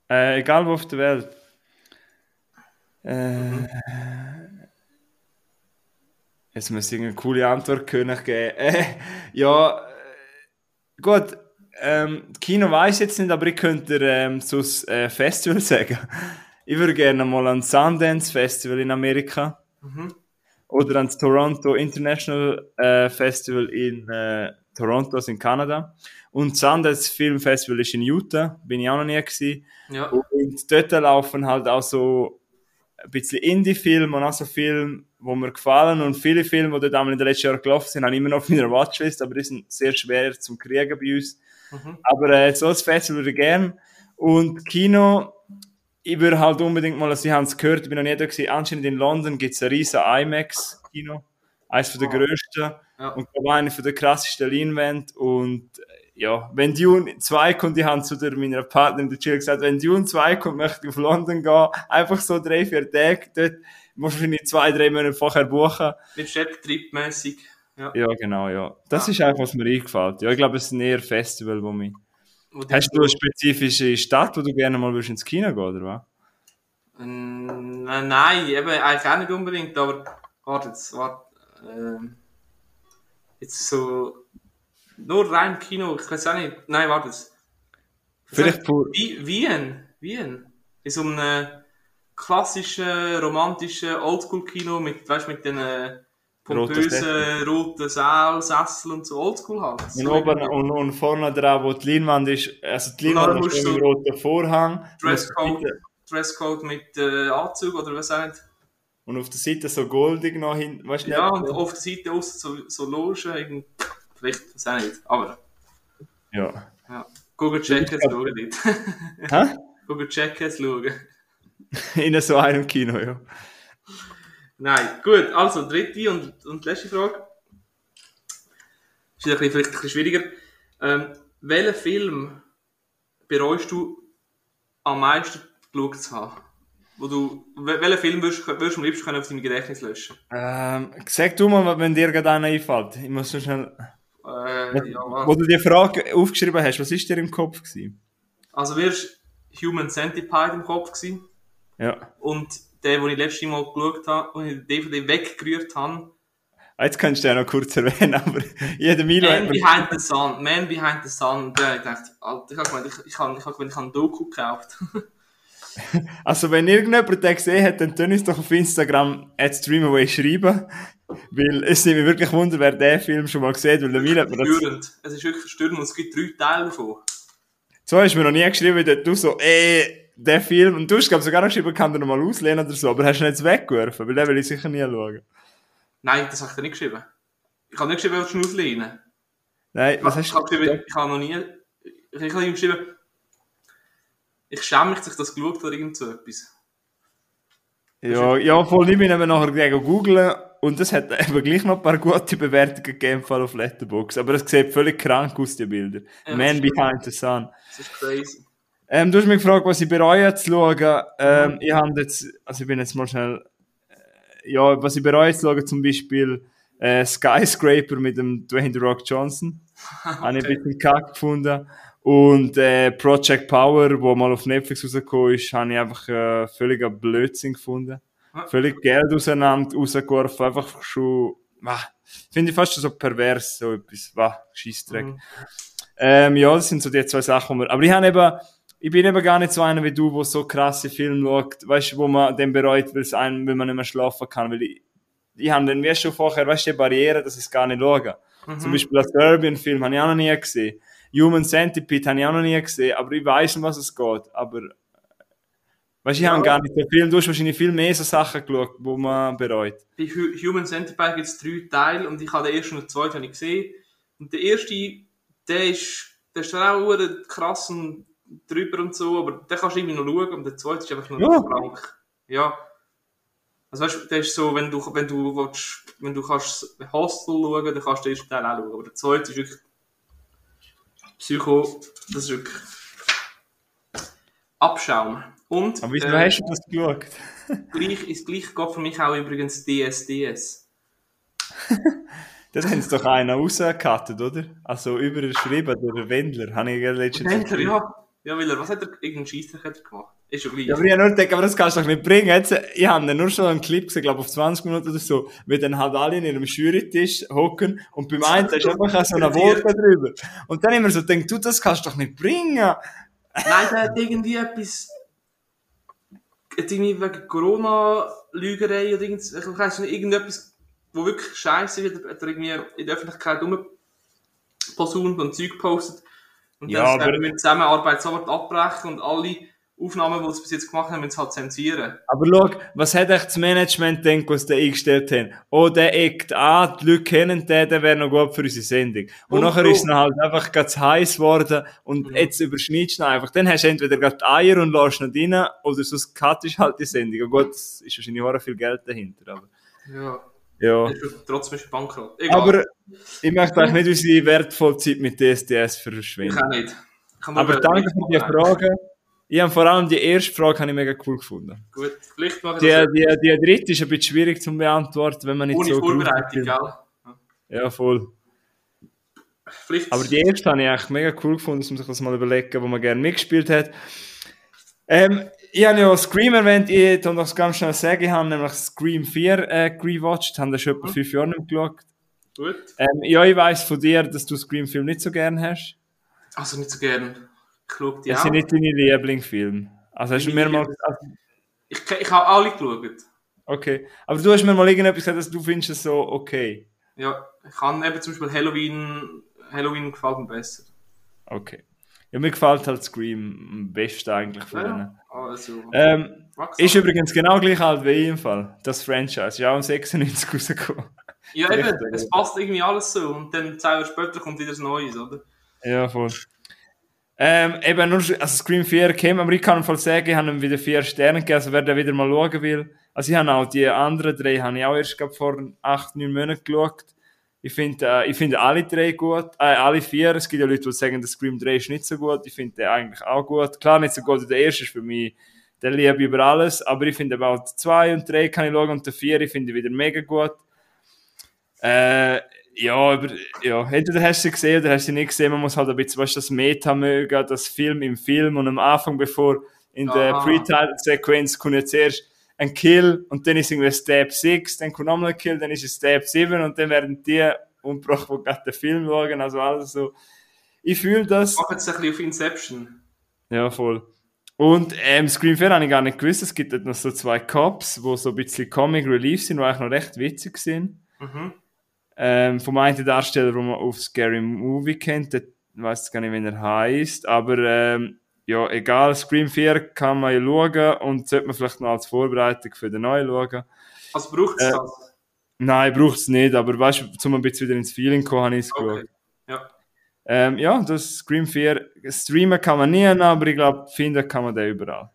S2: Äh, egal wo auf der Welt. Äh, Jetzt muss ich eine coole Antwort können geben. Äh, ja, äh, gut. Ähm, Kino weiß ich jetzt nicht, aber ich könnte ähm, so ein äh, Festival sagen. Ich würde gerne mal an Sundance Festival in Amerika
S1: Mhm.
S2: oder ans Toronto International äh, Festival in äh, Toronto, also in Kanada. Und Sundance Film Festival ist in Utah, bin ich auch noch nie gewesen.
S1: Ja.
S2: Und dort laufen halt auch so ein bisschen Indie-Filme und auch so Filme, die mir gefallen. Und viele Filme, die dort einmal in den letzten Jahren gelaufen sind, habe ich immer noch auf meiner Watchlist, aber die sind sehr schwer zum Kriegen bei uns.
S1: Mhm.
S2: Aber äh, so ein Festival würde ich gern. Und Kino, ich würde halt unbedingt mal, Sie haben es gehört, ich bin noch nie da gewesen, anscheinend in London gibt es ein riesen IMAX-Kino. Eines von der
S1: Ah.
S2: grössten.
S1: Ja.
S2: Und glaube eine von der krassesten Leinwände. Und äh, ja, wenn Dune 2 kommt, ich habe zu der, meiner Partnerin, der Jill, gesagt, wenn Dune 2 kommt, möchte ich auf London gehen. Einfach so drei, vier Tage dort. Musst du wahrscheinlich zwei, drei Monate vorher buchen.
S1: Mit Städtetrip-mäßig. Ja.
S2: Ja, genau, ja. Das
S1: Ah.
S2: ist einfach, was mir eingefällt. Ja, ich glaube, es ist ein eher Festival, wo mich... Hast du eine spezifische Stadt, wo du gerne mal ins Kino gehen, oder was?
S1: Nein, eben eigentlich auch nicht unbedingt, aber warte jetzt, warte. Ähm, jetzt so. Nur rein Kino, ich weiß auch nicht. Nein, warte jetzt.
S2: Vielleicht pur...
S1: Wie- Wien, Wien. In so einem klassischen, romantischen Oldschool-Kino mit, weißt, mit den pompösen roten Saal, Sessel und so Oldschool halt.
S2: Und
S1: So
S2: oben
S1: irgendwie.
S2: und, und vorne dran, wo die Leinwand ist, also die
S1: Und
S2: Leinwand ist mit roten Vorhang.
S1: Dresscode, Dresscode mit äh, Anzug oder was auch nicht.
S2: Und auf der Seite so goldig noch hin, weißt du
S1: Ja,
S2: nicht?
S1: und auf der Seite außen so, so Logen, irgend, vielleicht, weiß auch nicht, aber
S2: Ja.
S1: ja. Google checken, es schauen nicht.
S2: Hä?
S1: Google checken, es schauen.
S2: In so einem Kino, ja.
S1: Nein, gut, also dritte und, und letzte Frage. Ist wieder ein bisschen, vielleicht ein bisschen schwieriger. Ähm, welchen Film bereust du am meisten geschaut zu haben? Wo du, wel- welchen Film würdest, würdest du am liebsten können auf deinem Gedächtnis löschen?
S2: Ähm, sag du mal, wenn dir gerade einer einfällt. Ich muss so schnell...
S1: Äh, ja,
S2: Wo du die Frage aufgeschrieben hast, was ist dir im Kopf gewesen?
S1: Also wirst Human Centipede im Kopf gewesen.
S2: Ja.
S1: Und der, den ich letztes Mal geschaut habe, und ich den DVD weggerührt habe,
S2: Jetzt kannst du ja noch kurz erwähnen, aber jeder Milo
S1: Man. Behind the Sun, Man Behind the Sun, da hab ich gedacht, Alter, ich habe gemeint, ich, ich habe ich ich habe ein Doku gekauft.
S2: Also wenn irgendjemand den gesehen hat, dann tun uns doch auf Instagram at Streamaway schreiben. Weil es nimmt mich wirklich Wunder, wer den Film schon mal gesehen hat, weil der Milo hat mir das...
S1: verstörend. Es ist wirklich verstörend und es gibt drei Teile davon.
S2: So hast du mir noch nie geschrieben, dass du so, ey, der Film, und du hast glaub sogar noch geschrieben, kann der nochmal auslehnen oder so, aber hast du ihn jetzt weggeworfen, weil den will ich sicher nie schauen.
S1: Nein, das habe ich dir nicht geschrieben. Ich habe nicht geschrieben, du ihn auslehnen?
S2: Nein, was
S1: ich,
S2: hast
S1: habe
S2: du
S1: geschrieben, ich habe noch nie... Ich habe ihm geschrieben, ich schäme mich, dass ich das geschaut habe, irgend so etwas.
S2: Ja, ja, voll, ich bin eben nachher gegen googeln und es hat eben gleich noch ein paar gute Bewertungen gegeben auf Letterboxd, aber es sieht völlig krank aus, die Bilder.
S1: Ja,
S2: Man
S1: das
S2: Behind the Sun.
S1: Das ist crazy.
S2: Ähm, du hast mich gefragt, was ich bereue zu schauen. Ähm, ich habe jetzt, also ich bin jetzt mal schnell, äh, ja, was ich bereue zu schauen, zum Beispiel äh, Skyscraper mit dem Dwayne The Rock Johnson. Habe ich ein bisschen kack gefunden. Und äh, Project Power, wo mal auf Netflix rausgekommen ist, habe ich einfach äh, völliger Blödsinn gefunden.
S1: Ah.
S2: Völlig Geld auseinander rausgeworfen, einfach schon, wah, finde ich fast schon so pervers, so etwas, wah, Scheissdreck.
S1: Mhm.
S2: Ähm, ja, das sind so die zwei Sachen, wo wir, aber ich habe eben, ich bin eben gar nicht so einer wie du, wo so krasse Filme schaut, weißt du, wo man den bereut, weil es einem, weil man nicht mehr schlafen kann, weil ich, ich habe dann wie schon vorher, weißt du, die Barriere, dass ich es gar nicht schaue.
S1: Mhm.
S2: Zum Beispiel einen Serbian-Film habe ich auch noch nie gesehen. Human Centipede habe ich auch noch nie gesehen, aber ich weiß, um was es geht. Aber, weißt du, ich
S1: Ja.
S2: habe gar nicht so viel, du hast wahrscheinlich viel mehr so Sachen geschaut, wo man bereut.
S1: Bei Hu- Human Centipede gibt es drei Teile und ich habe den ersten und den zweiten gesehen. Und der erste, der ist, der ist auch krass und drüber und so, aber den kannst du irgendwie noch schauen und der zweite ist einfach nur
S2: Ja.
S1: blank. Ja. Also weißt du, der ist so, wenn du, wenn du willst, wenn du kannst Hostel schauen, dann kannst du den ersten Teil auch schauen. Aber der zweite ist wirklich Psycho, das ist wirklich Abschaum. Und
S2: Aber wieso
S1: äh,
S2: hast du das geschaut?
S1: gleich, ist gleich geht für mich auch übrigens DSDS.
S2: Das haben sie doch einer rausgekattet, oder? Also überschrieben, der Wendler, habe ich letztens
S1: Händler, ja. Ja, weil er, was hat er, irgendeinen Scheissdreck hat er gemacht? Ist schon gleich.
S2: Ja, aber ich habe nur gedacht, aber das kannst du doch nicht bringen. Jetzt, ich habe nur schon einen Clip gesehen, glaube auf 20 Minuten oder so, wie dann halt alle in ihrem Jurytisch hocken und beim einen ist einfach so eine Worte drüber. Und dann immer so denkt, du, das kannst du doch nicht bringen.
S1: Nein, der hat irgendwie etwas, hat irgendwie wegen Corona-Lügerei oder irgend, ich weiss nicht, irgendetwas, wo wirklich scheiße ist, hat er irgendwie in der Öffentlichkeit rumposaunt und Zeug gepostet. Und
S2: Ja,
S1: dann
S2: aber-
S1: wir müssen Zusammenarbeit sofort abbrechen und alle Aufnahmen, die sie bis jetzt gemacht haben, müssen sie halt zensieren.
S2: Aber schau, was hat echt das Management gedacht, was die eingestellt haben? Oh, der eckt an, die Leute kennen den, der wäre noch gut für unsere Sendung. Und,
S1: Und
S2: nachher ist es halt einfach ganz heiß geworden und
S1: Mhm.
S2: jetzt überschneidest du ihn einfach. Dann hast du entweder gerade die Eier und lässt nicht rein, oder sonst cuttest halt die Sendung. Und gut, es ist wahrscheinlich auch viel Geld dahinter, aber,
S1: Ja.
S2: Ja.
S1: Trotzdem ist bankrott. Egal.
S2: Aber ich möchte eigentlich nicht unsere wertvolle Zeit mit DSDS
S1: ich
S2: verschwenden.
S1: auch nicht. Ich
S2: Aber danke für die
S1: machen.
S2: Frage. Ich habe vor allem die erste Frage habe ich mega cool gefunden.
S1: Gut, vielleicht machen
S2: Die,
S1: wir das
S2: die, die dritte ist ein bisschen schwierig zu beantworten, wenn man nicht
S1: ohne
S2: so
S1: Vorbereitung, gell?
S2: Ja, voll.
S1: Vielleicht.
S2: Aber die erste habe ich eigentlich mega cool gefunden, dass man sich das mal überlegen, wo man gerne mitgespielt hat. Ähm, ich habe ja Scream erwähnt, ich kann das ganz schnell sagen, ich habe nämlich Scream 4 äh, rewatcht, habe das schon etwa fünf Jahre nicht geschaut.
S1: Gut.
S2: Ähm, ja, ich weiss von dir, dass du Scream-Film nicht so gerne hast.
S1: Also nicht so gern. Die
S2: Das
S1: auch.
S2: sind nicht deine Lieblingsfilme. Also hast du mir mal also,
S1: Ich, ich habe alle geschaut.
S2: Okay. Aber du hast mir mal irgendetwas gesagt, dass du findest es so okay.
S1: Ja, ich kann eben zum Beispiel Halloween. Halloween gefällt mir besser.
S2: Okay. Ja, mir gefällt halt Scream am besten eigentlich von denen.
S1: Ja, also.
S2: Ähm, ist übrigens genau gleich alt wie im Fall. Das Franchise. Ist ja auch um 96 rausgekommen.
S1: ja, eben, es passt irgendwie alles so. Und dann zwei Jahre später kommt wieder das Neues, oder?
S2: Ja, voll. Ähm, eben nur, also Scream 4 käme, aber ich kann Fall sagen, ich habe ihm wieder vier Sterne gegeben, also wer da wieder mal schauen will. Also ich habe auch die anderen drei, habe ich auch erst glaub, vor acht, neun Monaten geschaut. Ich finde, äh, ich finde alle drei gut, äh, alle vier. Es gibt ja Leute, die sagen, der Scream 3 ist nicht so gut. Ich finde den eigentlich auch gut. Klar, nicht so gut wie der erste ist für mich der Liebe über alles, aber ich finde aber auch zwei und drei kann ich schauen und der vier, ich finde wieder mega gut. Äh, ja, über, ja, entweder hast du sie gesehen oder hast du sie nicht gesehen. Man muss halt ein bisschen, weißt, das Meta mögen, das Film im Film und am Anfang, bevor in der. Pre-Title-Sequenz kommt jetzt erst ein Kill und dann ist irgendwie Step 6, dann kommt nochmal ein Kill, dann ist es Step 7 und dann werden die umgebracht, die gerade den Film schauen, also alles so. Ich fühle das.
S1: Ich jetzt ein bisschen auf Inception.
S2: Ja, voll. Und ähm, Scream 4 habe ich gar nicht gewusst, es gibt dort noch so zwei Cops, wo so ein bisschen Comic Relief sind, die eigentlich noch recht witzig sind.
S1: Mhm.
S2: Ähm, vom einen Darsteller, den man auf Scary Movie kennt, der weiß gar nicht, wie er heißt, aber ähm, ja, egal, Scream 4 kann man ja schauen und sollte man vielleicht noch als Vorbereitung für den neuen schauen.
S1: Also braucht es
S2: Äh,
S1: das?
S2: Nein, braucht es nicht, aber weißt du, zum ein bisschen wieder ins Feeling kommen, habe ich es geschaut.
S1: Okay. Ja.
S2: Ähm, ja, das Scream 4 streamen kann man nie, aber ich glaube, finden kann man den überall.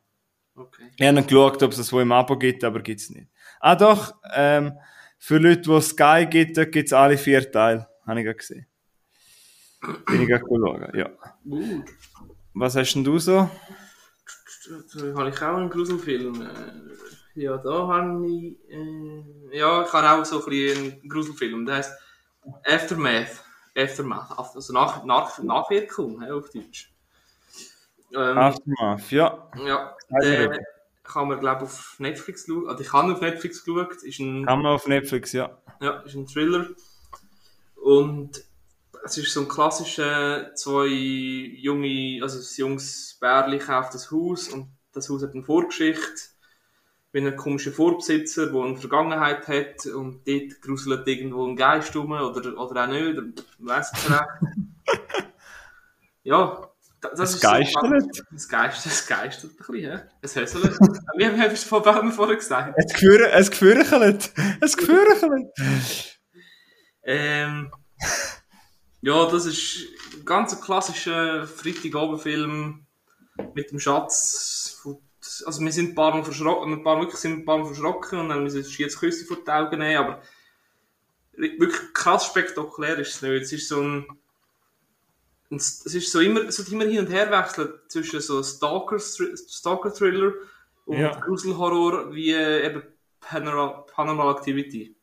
S1: Okay.
S2: Ich habe geschaut, ob es das wo im Abo gibt, aber gibt es nicht. Ah doch, ähm, für Leute, die Sky gibt, gibt es alle vier Teile. Habe ich gerade gesehen. Bin ich gerade schauen, ja.
S1: Gut.
S2: Was hast denn du so?
S1: Da habe ich auch einen Gruselfilm. Äh, Ja, da habe ich. Äh, ja, ich habe auch so ein bisschen einen Gruselfilm. Der heißt Aftermath. Aftermath. Also nach, nach, Nachwirkung auf Deutsch. Ähm,
S2: Aftermath, ja.
S1: ja, der kann man, glaube ich, auf Netflix schauen. Also, ich habe auf Netflix geschaut. Ist ein,
S2: Kann man auf Netflix, ja.
S1: ja, ist ein Thriller. Und es ist so ein klassischer, zwei junge, also ein junges Bärli kauft das Haus und das Haus hat eine Vorgeschichte. Mit einem komischen Vorbesitzer, der eine Vergangenheit hat und dort gruselt irgendwo ein Geist rum oder, oder auch nicht, oder weiss nicht recht. ja, da- das
S2: Es
S1: ist
S2: geistert.
S1: So, es geistert, es geistert ein bisschen, hä? Es hässelt. Wie haben wir haben wir vorher gesagt?
S2: Es Gefühl, es Gefühlchelt. Es Gefühlchelt.
S1: Ähm, ja, das ist ein ganz klassischer Freitagabendfilm mit dem Schatz. Also wir sind ein paar Mal verschrocken, ein paar, wirklich sind ein paar Mal verschrocken und dann müssen wir jetzt Küsse vor die Augen nehmen, aber wirklich krass spektakulär ist es nicht. Es ist so ein, es ist so immer, es wird immer hin und her wechseln zwischen so Stalker, Stalker Thriller und
S2: Ja.
S1: Gruselhorror wie äh, eben Paranormal, Paranormal Activity.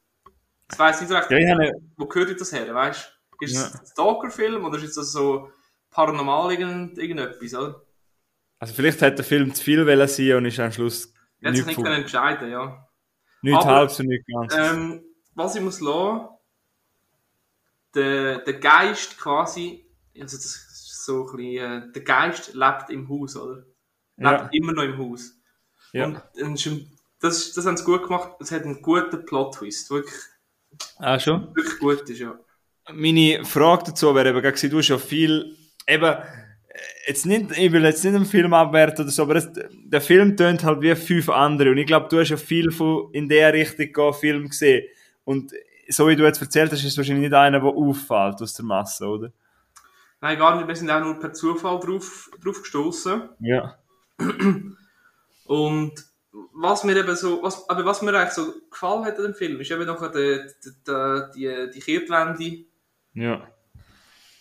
S1: Ich weiss nicht recht,
S2: Ja,
S1: wo gehört das her, weißt du? Ist
S2: Ja.
S1: es ein Stalker-Film oder ist es so paranormal irgend, irgendetwas, oder?
S2: Also vielleicht hat der Film zu viel wollen sein und ist am Schluss
S1: sich
S2: nicht
S1: nicht können entscheiden, ja.
S2: Nicht
S1: Aber-
S2: halb so nicht ganz.
S1: Ähm, was ich muss lassen, der, der Geist quasi, also das ist so ein bisschen, äh, der Geist lebt im Haus, oder? Lebt
S2: Ja.
S1: immer noch im Haus.
S2: ja.
S1: Und, das, das haben sie gut gemacht, es hat einen guten Plot-Twist, wirklich,
S2: Ah, schon?
S1: wirklich gut ist, ja.
S2: Meine Frage dazu wäre eben, gewesen, du hast ja viel, eben, jetzt nicht, ich will jetzt nicht einen Film abwerten oder so, aber es, der Film tönt halt wie fünf andere und ich glaube, du hast ja viel von in der Richtung gehen, Film gesehen und so wie du jetzt erzählt hast, ist es wahrscheinlich nicht einer, der auffällt aus der Masse, oder?
S1: Nein, gar nicht, wir sind auch nur per Zufall drauf, drauf gestoßen.
S2: Ja.
S1: Und was mir eben so, was, aber was mir eigentlich so gefallen hat an dem Film, ist eben noch die, die, die, die, die Kehrtwende.
S2: Ja.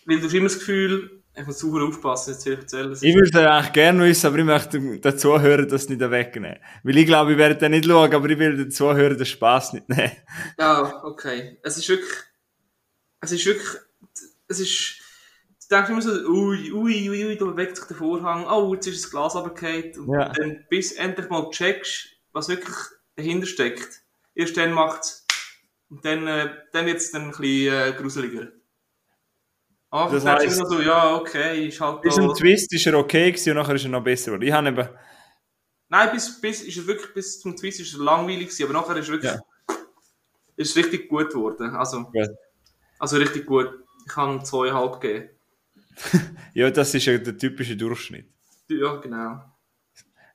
S1: Weil du hast immer das Gefühl, ich muss super aufpassen, jetzt ich erzählen. es ist-
S2: Ich würde es eigentlich gerne wissen, aber ich möchte dazu hören, das nicht wegnehmen. Weil ich glaube, ich werde den nicht schauen, aber ich will dazu hören, den Spass nicht nehmen.
S1: Ja, okay. Es ist wirklich, es ist wirklich, es ist, du denkst immer so, ui, ui, ui, ui, da bewegt sich der Vorhang, oh, jetzt ist das Glas runtergefallen. Und
S2: Ja.
S1: dann, bis du endlich mal checkst, was wirklich dahinter steckt. Erst dann macht's, und dann, äh, dann wird's dann ein bisschen äh, gruseliger. Aber
S2: Das
S1: immer so, ja, okay, ist halt
S2: Bis ein Twist ist er okay gewesen und nachher ist er noch besser geworden. Ich habe eben,
S1: Nein, bis, bis, ist er wirklich, bis zum Twist ist er langweilig gewesen, aber nachher ist er wirklich,
S2: Ja.
S1: ist richtig gut geworden. Also,
S2: Gut.
S1: also richtig gut. Ich kann zweieinhalb geben.
S2: ja, das ist ja der typische Durchschnitt.
S1: Ja, genau.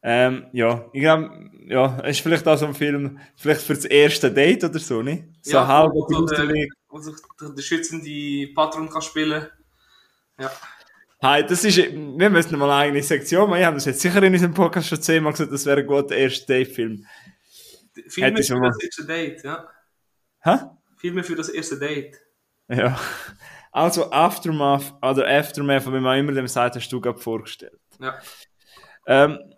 S2: Ähm, ja, ich glaube, ja, ist vielleicht auch so ein Film, vielleicht für das erste Date oder so, nicht? So
S1: Ja,
S2: halb
S1: wo du
S2: gruselig.
S1: Wo sich der, der schützende Patron kann spielen. Ja.
S2: Hey, das ist, wir müssen mal eine eigene Sektion machen. Ich habe das jetzt sicher in unserem Podcast schon zehnmal gesagt, das wäre ein guter erster Date-Film.
S1: Filme für das erste Date, ja.
S2: Hä?
S1: Filme für das erste Date.
S2: Ja. Also Aftermath oder Aftermath, wie man immer dem sagt, hast du gerade vorgestellt.
S1: Ja.
S2: Ähm,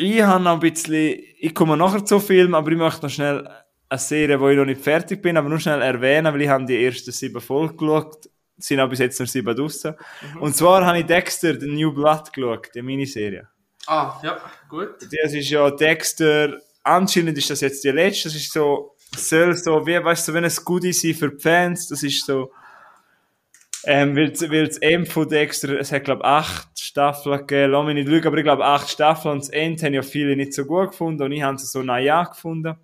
S2: ich habe noch ein bisschen, ich komme nachher zu Film, aber ich möchte noch schnell eine Serie, wo ich noch nicht fertig bin, aber nur schnell erwähnen, weil ich habe die ersten sieben Folgen geschaut, es sind auch bis jetzt nur sieben draussen. Und zwar habe ich Dexter, The New Blood geschaut, die Miniserie.
S1: Ah, ja, gut.
S2: Das ist ja Dexter, anscheinend ist das jetzt die letzte, das ist so, soll so, wie, weißt du, so, wenn es Goodie sein für die Fans, das ist so, ähm, weil, das M von Dexter, es hat, glaube ich, acht Staffeln gegeben, lass mich nicht lügen, aber ich glaube, acht Staffeln und das Ende haben ja viele nicht so gut gefunden und ich habe es so naja gefunden.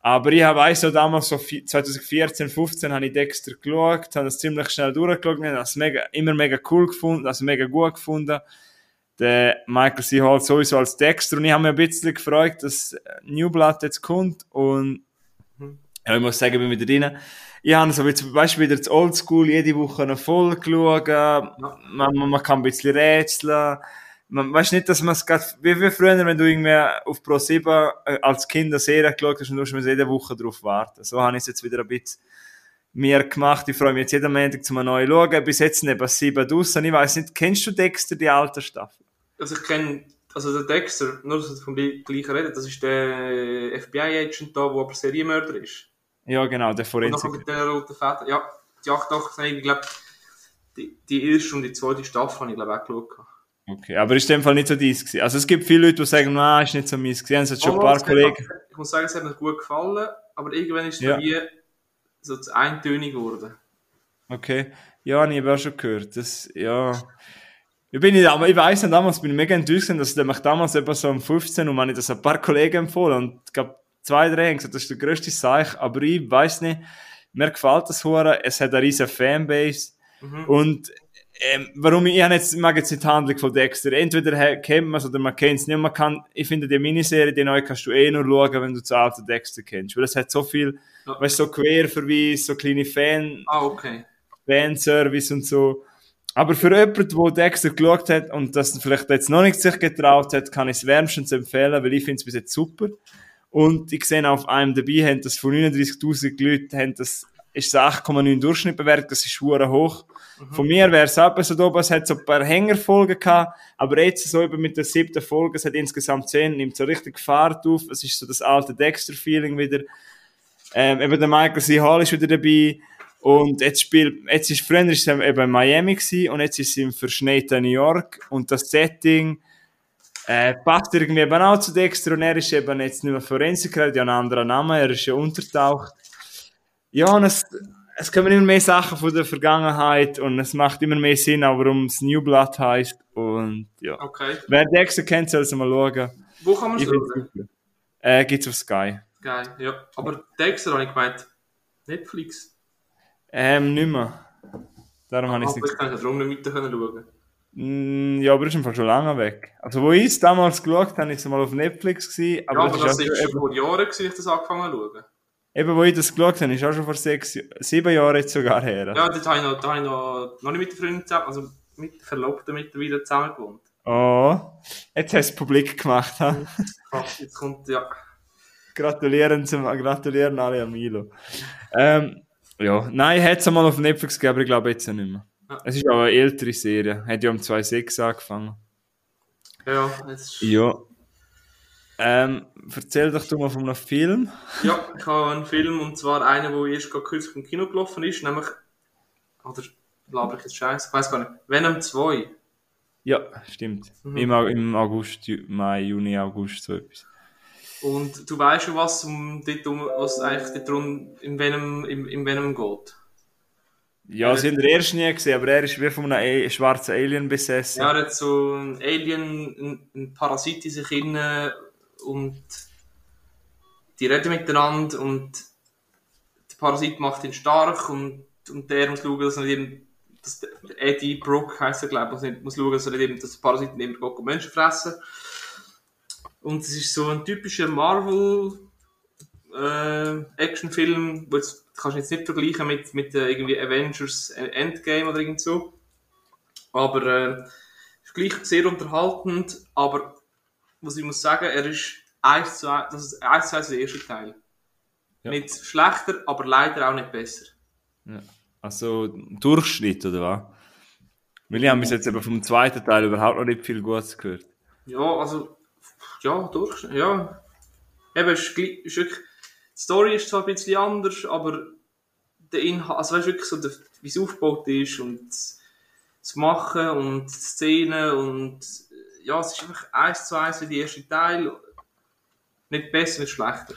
S2: Aber ich habe auch so damals, so vi- 2014, 15, habe ich Dexter geschaut, habe das ziemlich schnell durchgeschaut, habe es mega, immer mega cool gefunden, also mega gut gefunden. Der Michael C. Hall sowieso als Dexter und ich habe mich ein bisschen gefreut, dass New Blood jetzt kommt und ja, ich muss sagen, ich bin wieder drin. Ich habe so zum Beispiel wieder das Oldschool jede Woche eine Folge schauen. Man, man, man kann ein bisschen rätseln. Man weiß nicht, dass man es gerade, wie, wie früher, wenn du irgendwie auf Pro 7 äh, als Kind eine Serie geschaut hast und du musst jede Woche drauf warten. So habe ich es jetzt wieder ein bisschen mir gemacht. Ich freue mich jetzt jeden Montag zum neuen schauen. Bis jetzt nicht was sieben draussen. Ich weiß nicht, kennst du Dexter, die alte Staffel?
S1: Also ich kenne, also der Dexter, nur dass wir vom gleichen reden, das ist der FBI-Agent da, der aber Serienmörder ist.
S2: Ja, genau, der
S1: Und
S2: Forensik.
S1: mit der roten Feder. Ja, die acht doch, ich glaube, die, die erste und die zweite Staffel habe ich glaube auch geschaut.
S2: Okay, aber ist in dem Fall nicht so dies gewesen. Also es gibt viele Leute, die sagen, nein, ist nicht so meins gewesen. Es hat schon ein
S1: Oh,
S2: paar
S1: es hat-
S2: Kollegen.
S1: Ich muss sagen, es hat mir gut gefallen, aber irgendwann ist es
S2: Ja.
S1: wie so zu eintönig geworden.
S2: Okay. Ja, ich habe auch schon gehört. Das, ja. Ich bin nicht, aber ich weiß nicht, damals bin ich mega enttäuscht, dass mich damals etwa so um 15 und man hat das ein paar Kollegen empfohlen und ich glaube, zwei, drei haben gesagt, das ist der grösste Seich, aber ich weiß nicht, mir gefällt das hure, es hat eine riesen Fanbase
S1: Mhm.
S2: und ähm, warum ich, ich habe jetzt, mag jetzt nicht die Handlung von Dexter, entweder kennt man es oder man kennt es nicht, man kann, ich finde die Miniserie, die neue kannst du eh nur schauen, wenn du das alte Dexter kennst, weil es hat so viel,
S1: Ja.
S2: weißt so Querverweis, so kleine Fan,
S1: Ah, okay.
S2: Fanservice und so. Aber für jemanden, der Dexter geschaut hat und das vielleicht jetzt noch nicht sich getraut hat, kann ich es wärmstens empfehlen, weil ich finde es bis jetzt super. Und ich sehe auf einem dabei, haben das von 39.000 Leuten, haben das, ist es 8,9 Durchschnitt bewertet, das ist schwer hoch. Von mir wäre es auch so oben, es hat so ein paar Hängerfolgen gehabt, aber jetzt so eben mit der siebten Folge, es hat insgesamt 10, nimmt so richtig Fahrt auf, es ist so das alte Dexter-Feeling wieder. Ähm, eben der Michael C. Hall ist wieder dabei. Und jetzt spielt, jetzt ist, früher ist er eben in Miami gewesen, und jetzt ist es im verschneiten New York. Und das Setting, äh, passt irgendwie eben auch zu Dexter und er ist eben jetzt nicht mehr Forensiker, er hat ja einen anderen Namen, er ist ja untertaucht. Ja, und es, es kommen immer mehr Sachen von der Vergangenheit und es macht immer mehr Sinn, auch warum es New Blood heißt. Und ja.
S1: Okay.
S2: Wer Dexter kennt, soll es mal schauen.
S1: Wo kann man es schauen?
S2: Äh, gibt's auf Sky.
S1: Geil, ja. Aber Dexter habe ich gemeint, Netflix.
S2: Ähm, nicht mehr. Darum habe ich es
S1: Aber
S2: nicht
S1: ich kann nicht können schauen.
S2: Mm, Ja, aber ist einfach schon lange weg. Also, wo ich es damals geschaut habe, ist es mal auf Netflix gewesen, aber,
S1: ja, aber
S2: das
S1: das
S2: ist
S1: schon vor Jahren, gewesen, ich das angefangen zu schauen.
S2: eben, wo ich das geschaut habe, ist auch schon vor sechs, sieben Jahren jetzt sogar her.
S1: Ja, dort habe ich noch, da habe ich noch, noch nicht mit der Freundin zusammen, also mit Verlobten mittlerweile zusammen gewohnt.
S2: Oh, jetzt hast du es publik gemacht, ha?
S1: Jetzt kommt, ja.
S2: Gratulieren, zum, gratulieren alle an Milo. Ähm, ja, nein, hätte es mal auf Netflix gegeben, aber ich glaube jetzt nicht mehr. Es ist auch eine ältere Serie. Hat ja um 2.6 angefangen.
S1: Ja, jetzt,
S2: Ja. Ähm, erzähl doch du mal von einem Film.
S1: ja, ich habe einen Film, und zwar einen, der erst gerade kürzlich im Kino gelaufen ist, nämlich, oder laber ich jetzt scheiße, ich weiß gar nicht, Venom 2.
S2: Ja, stimmt.
S1: Mhm.
S2: Im, Im August, Mai, Juni, August, so etwas.
S1: Und du weißt schon, was, um, dort, um, was eigentlich rund im Venom, im, im Venom geht.
S2: Ja, sie haben den ersten nie gesehen, aber er ist wie von einem schwarzen Alien besessen.
S1: Ja, er hat so ein Alien, ein, Parasit in sich inne und die reden miteinander und der Parasit macht ihn stark und, und der muss schauen, dass er nicht eben, dass Eddie Brock heisst er, glaube ich, muss schauen, dass er nicht eben, dass der Parasit nicht und Menschen fressen. Und es ist so ein typischer Marvel äh, Actionfilm, wo jetzt, kannst du jetzt nicht vergleichen mit, mit äh, irgendwie Avengers Endgame oder irgend so. Aber äh, ist gleich sehr unterhaltend, aber was ich muss sagen, er ist eins zu eins, das ist eins zu eins der erste Teil.
S2: Ja.
S1: Nicht schlechter, aber leider auch nicht besser.
S2: Also Durchschnitt, oder was? Weil ich habe bis jetzt eben vom zweiten Teil überhaupt noch nicht viel Gutes gehört.
S1: Ja, also, ja, durch, ja. Eben, ist, ist wirklich, die Story ist zwar ein bisschen anders, aber der Inhalt, also weißt du wirklich so, wie es aufgebaut ist und das Machen und die Szenen und ja, es ist einfach eins zu eins wie der erste Teil. Nicht besser, nicht schlechter.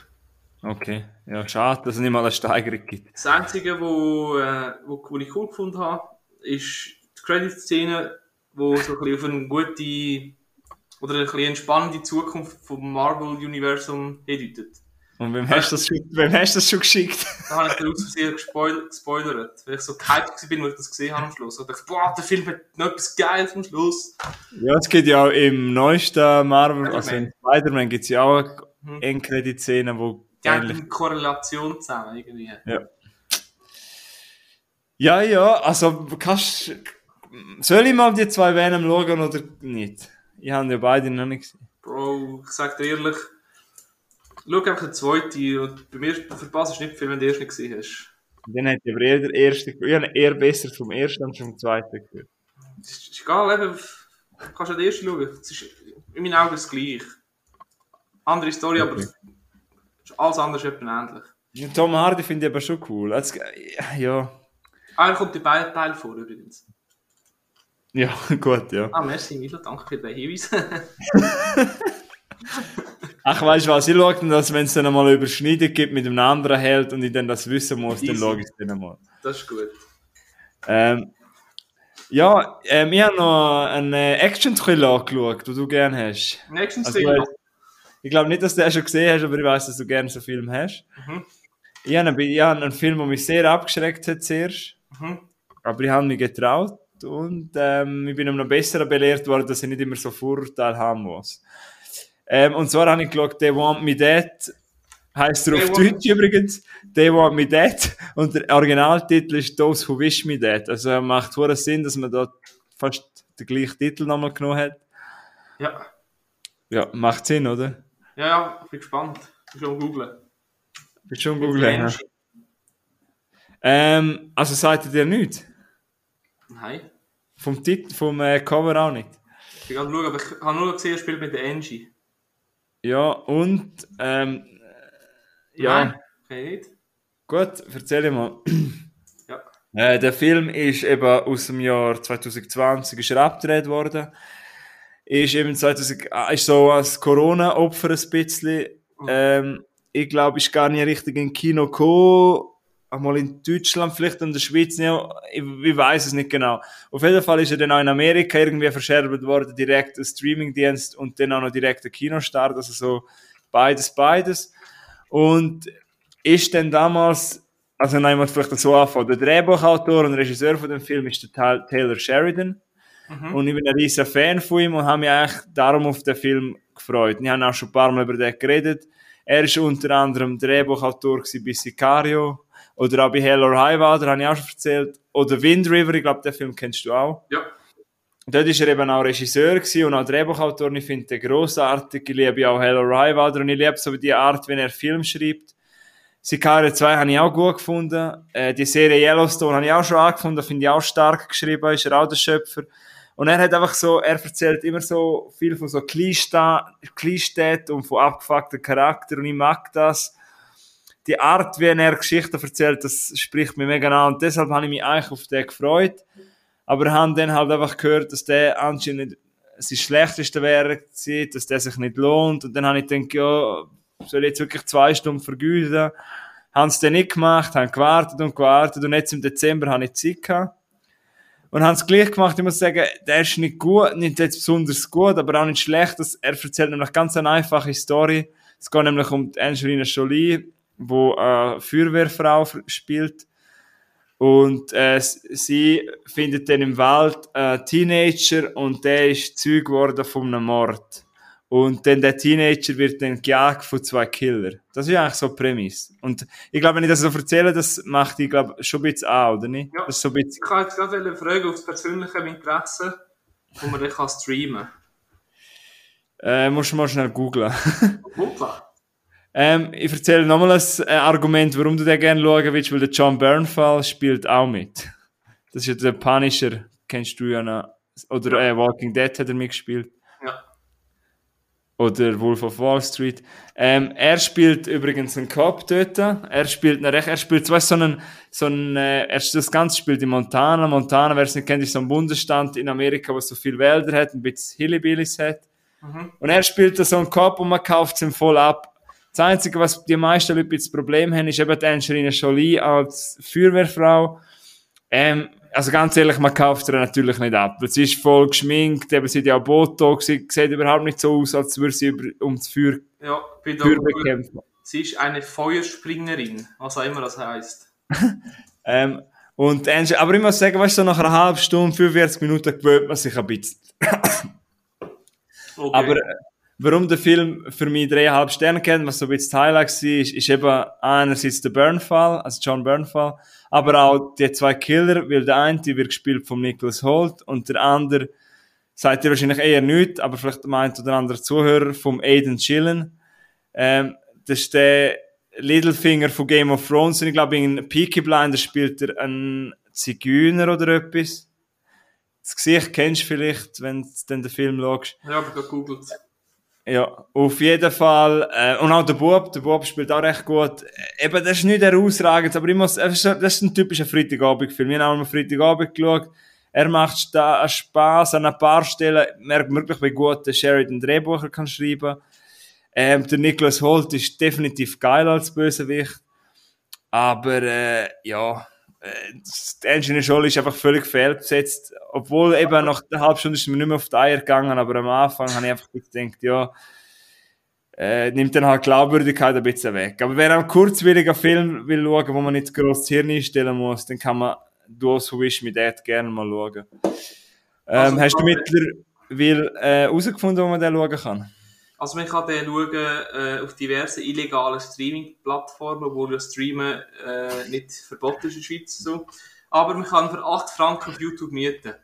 S2: Okay, ja, schade, dass es nicht mal eine Steigerung gibt.
S1: Das Einzige, wo, äh, wo, wo ich cool gefunden habe, ist die Credit-Szene, wo so ein bisschen auf eine gute oder eine bisschen entspannende Zukunft vom Marvel-Universum hindeutet.
S2: Und wem hast du das, schon- wem hast das schon geschickt?
S1: Da habe ich dir aus Versehen gespoil gespoilert, weil ich so gehypt bin, als ich das gesehen habe am Schluss. Und ich dachte, boah, der Film hat noch etwas Geiles am Schluss.
S2: ja, es gibt ja auch im neuesten Marvel, also in Spider-Man gibt es ja auch
S1: Mhm.
S2: eine Endcredit-Szene, wo
S1: Die haben eine Korrelation zusammen, irgendwie.
S2: Ja, ja, also kannst... Soll ich mal die zwei Venom schauen oder nicht? Ich habe ja beide noch nicht gesehen.
S1: Bro, ich sag dir ehrlich, schau einfach den zweiten und bei mir verpasst du nicht viel, wenn du den ersten gesehen hast.
S2: Dann hätte ich aber eher der erste, ich habe eher besser vom ersten als vom zweiten gehört.
S1: Das ist, egal, eben, du kannst ja den ersten schauen. Es ist in meinen Augen das gleich. Andere Story, aber
S2: Okay.
S1: alles andere ist etwa ähnlich.
S2: Den Tom Hardy finde ich aber schon cool. Also, ja.
S1: Ah, er kommt in beiden Teilen vor übrigens.
S2: Ja, gut, ja.
S1: Ah, merci Milo, danke für den Hinweis.
S2: Ach, weißt du was? Ich schaue dann, dass wenn es dann einmal eine Überschneidung gibt mit einem anderen Held und ich dann das wissen muss, dann schaue ich es dann einmal.
S1: das ist gut.
S2: Ähm, ja, ähm, ich habe noch einen Action-Thriller angeschaut, den du gerne hast.
S1: Nächsten
S2: Also,
S1: Thema.
S2: äh, ich glaube nicht, dass du den schon gesehen hast, aber ich weiß, dass du gerne so Film hast.
S1: Mhm.
S2: Ich habe, einen, ich habe einen Film, der mich sehr abgeschreckt hat zuerst,
S1: Mhm.
S2: aber ich habe mich getraut und ähm, ich bin noch besser belehrt worden, dass ich nicht immer so Vorurteile haben muss. Ähm, und zwar habe ich geschaut, They Want Me Dead, heißt er auf
S1: They
S2: Deutsch übrigens, They Want Me Dead und der Originaltitel ist Those Who Wish Me Dead. Also macht hohen Sinn, dass man da fast den gleichen Titel nochmal genommen hat.
S1: Ja.
S2: Ja, macht Sinn, oder?
S1: ja, ja, ich bin gespannt. Ich bin schon am googlen.
S2: Bist schon googeln. Ja. Ähm, also sagt ihr dir nichts?
S1: Nein.
S2: Vom Titel, vom äh, Cover auch nicht.
S1: Ich bin gerade schauen, aber ich habe nur gesehen, er spielt mit der Angie.
S2: Ja, und ähm, ja,
S1: Nein, ich
S2: gut, erzähl mal.
S1: Ja.
S2: Äh, der Film ist eben aus dem Jahr 2020 ist er abgedreht worden. Ist eben 2000, ah, ist so als Corona-Opfer ein bisschen. Ähm, ich glaube, ist gar nicht richtig in Kino gekommen. Einmal in Deutschland, vielleicht in der Schweiz, ja, ich, ich weiß es nicht genau. Auf jeden Fall ist er dann auch in Amerika irgendwie verschärft worden, direkt ein Streamingdienst und dann auch noch direkt ein Kinostart, also so beides, beides. Und ist dann damals, also nein, muss vielleicht so anfangen, der Drehbuchautor und Regisseur von dem Film ist der Ta- Taylor Sheridan.
S1: Mhm.
S2: Und ich bin ein riesen Fan von ihm und habe mich eigentlich darum auf den Film gefreut. Wir haben auch schon ein paar Mal über den geredet. Er ist unter anderem Drehbuchautor bei Sicario oder auch bei Hell or High Water, habe ich auch schon erzählt. Oder Wind River, ich glaube, den Film kennst du auch.
S1: Ja.
S2: Und dort ist er eben auch Regisseur gewesen und auch Drehbuchautor. Ich finde den grossartig. Ich liebe auch Hell or High Water und ich liebe so die Art, wenn er Film schreibt. Sicario 2 habe ich auch gut gefunden. Äh, die Serie Yellowstone habe ich auch schon angefunden, finde ich auch stark geschrieben, ist er auch der Schöpfer. Und er hat einfach so, er erzählt immer so viel von so Klischee Klischee und von abgefuckten Charakter und ich mag das. Die Art, wie er Geschichten erzählt, das spricht mir mega an und deshalb habe ich mich eigentlich auf den gefreut. Aber haben dann halt einfach gehört, dass der anscheinend sein schlechteste wäre, dass der sich nicht lohnt. Und dann habe ich gedacht, ja, soll ich jetzt wirklich zwei Stunden vergüten? Haben es dann nicht gemacht, haben gewartet und gewartet und jetzt im Dezember habe ich Zeit gehabt. Und haben es gleich gemacht. Ich muss sagen, der ist nicht gut, nicht jetzt besonders gut, aber auch nicht schlecht. Er erzählt nämlich ganz eine einfache Story. Es geht nämlich um Angelina Jolie, wo eine Feuerwehrfrau spielt. Und äh, sie findet dann im Wald einen Teenager und der ist Zeug geworden von einem Mord. Und dann der Teenager wird dann gejagt von zwei Killer. Das ist eigentlich so die Prämisse. Und ich glaube, wenn ich das so erzähle, das macht ich glaube schon ein bisschen an, oder nicht?
S1: Ja.
S2: Das ist so ein bisschen
S1: Ich kann jetzt gerade eine Frage aufs persönliche Interesse, wo man dann kann streamen
S2: Äh, musst du mal schnell googlen.
S1: kann.
S2: Ähm, ich erzähle nochmal ein äh, Argument, warum du den gerne schauen willst, weil der John Bernfall spielt auch mit. Das ist ja der Punisher, kennst du ja noch. Oder äh, Walking Dead hat er mitgespielt.
S1: Ja.
S2: Oder Wolf of Wall Street. Ähm, er spielt übrigens einen Cop dort. Er spielt einen, recht- er spielt, weißt, so einen, so einen, äh, er, das Ganze spielt in Montana. Montana, wer es nicht kennt, ist so ein Bundesstaat in Amerika, wo so viele Wälder hat, ein bisschen Hillbillies hat.
S1: Mhm.
S2: Und er spielt da so einen Cop und man kauft es ihm voll ab. Das Einzige, was die meisten Leute das Problem haben, ist eben die Angelina Jolie als Feuerwehrfrau. Ähm, also ganz ehrlich, man kauft ihr natürlich nicht ab. Sie ist voll geschminkt, eben sie hat ja Botox, sie sieht überhaupt nicht so aus, als würde sie über, um das Feuer,
S1: Ja,
S2: Feuer bekämpfen.
S1: Sie ist eine Feuerspringerin, was auch immer das heisst.
S2: Ähm, und Angel, aber ich muss sagen, weißt du, so nach einer halben Stunde, 45 Minuten gewöhnt man sich ein bisschen.
S1: Okay.
S2: Aber äh, warum der Film für mich dreieinhalb Sterne kennt, was so ein bisschen Highlight war, ist, ist eben einerseits der Burnfall, also John Burnfall, aber auch die zwei Killer, weil der eine wird gespielt von Nicholas Holt und der andere sagt ihr wahrscheinlich eher nichts, aber vielleicht meint oder andere Zuhörer vom Aiden Chillen. Ähm, das ist der, Littlefinger von Game of Thrones und ich glaube, in Peaky Blinders spielt er einen Zigeuner oder etwas. Das Gesicht kennst du vielleicht, wenn du den Film schaust.
S1: Ja, aber gegoogelt.
S2: Ja, auf jeden Fall. Äh, und auch der Bub, der Bub spielt auch recht gut. Eben, das ist nicht herausragend, aber ich muss, das ist ein typischer Freitagabend-Film. Wir haben auch am Freitagabend geschaut. Er macht da Spaß an ein paar Stellen. Merkt wirklich, wie gut der Sheridan Drehbücher kann schreiben. Ähm, der Nicholas Holt ist definitiv geil als Bösewicht. Aber, äh, ja, Angelina Jolie ist einfach völlig fehlbesetzt. Obwohl eben nach einer halben Stunde ist mir nicht mehr auf die Eier gegangen, aber am Anfang habe ich einfach gedacht, ja, äh, nimmt dann halt Glaubwürdigkeit ein bisschen weg. Aber wer einen kurzwilligen Film will schauen, wo man nicht groß das Hirn einstellen muss, dann kann man Du so Wish Me Dad gerne mal schauen. Ähm,
S1: Also,
S2: hast du mittlerweile äh, herausgefunden, wo man den schauen kann?
S1: Also man kann den schauen äh, auf diversen illegalen Streaming-Plattformen, wo ja Streamen äh, nicht verboten ist in der Schweiz. So. Aber man kann für 8 Franken auf YouTube mieten.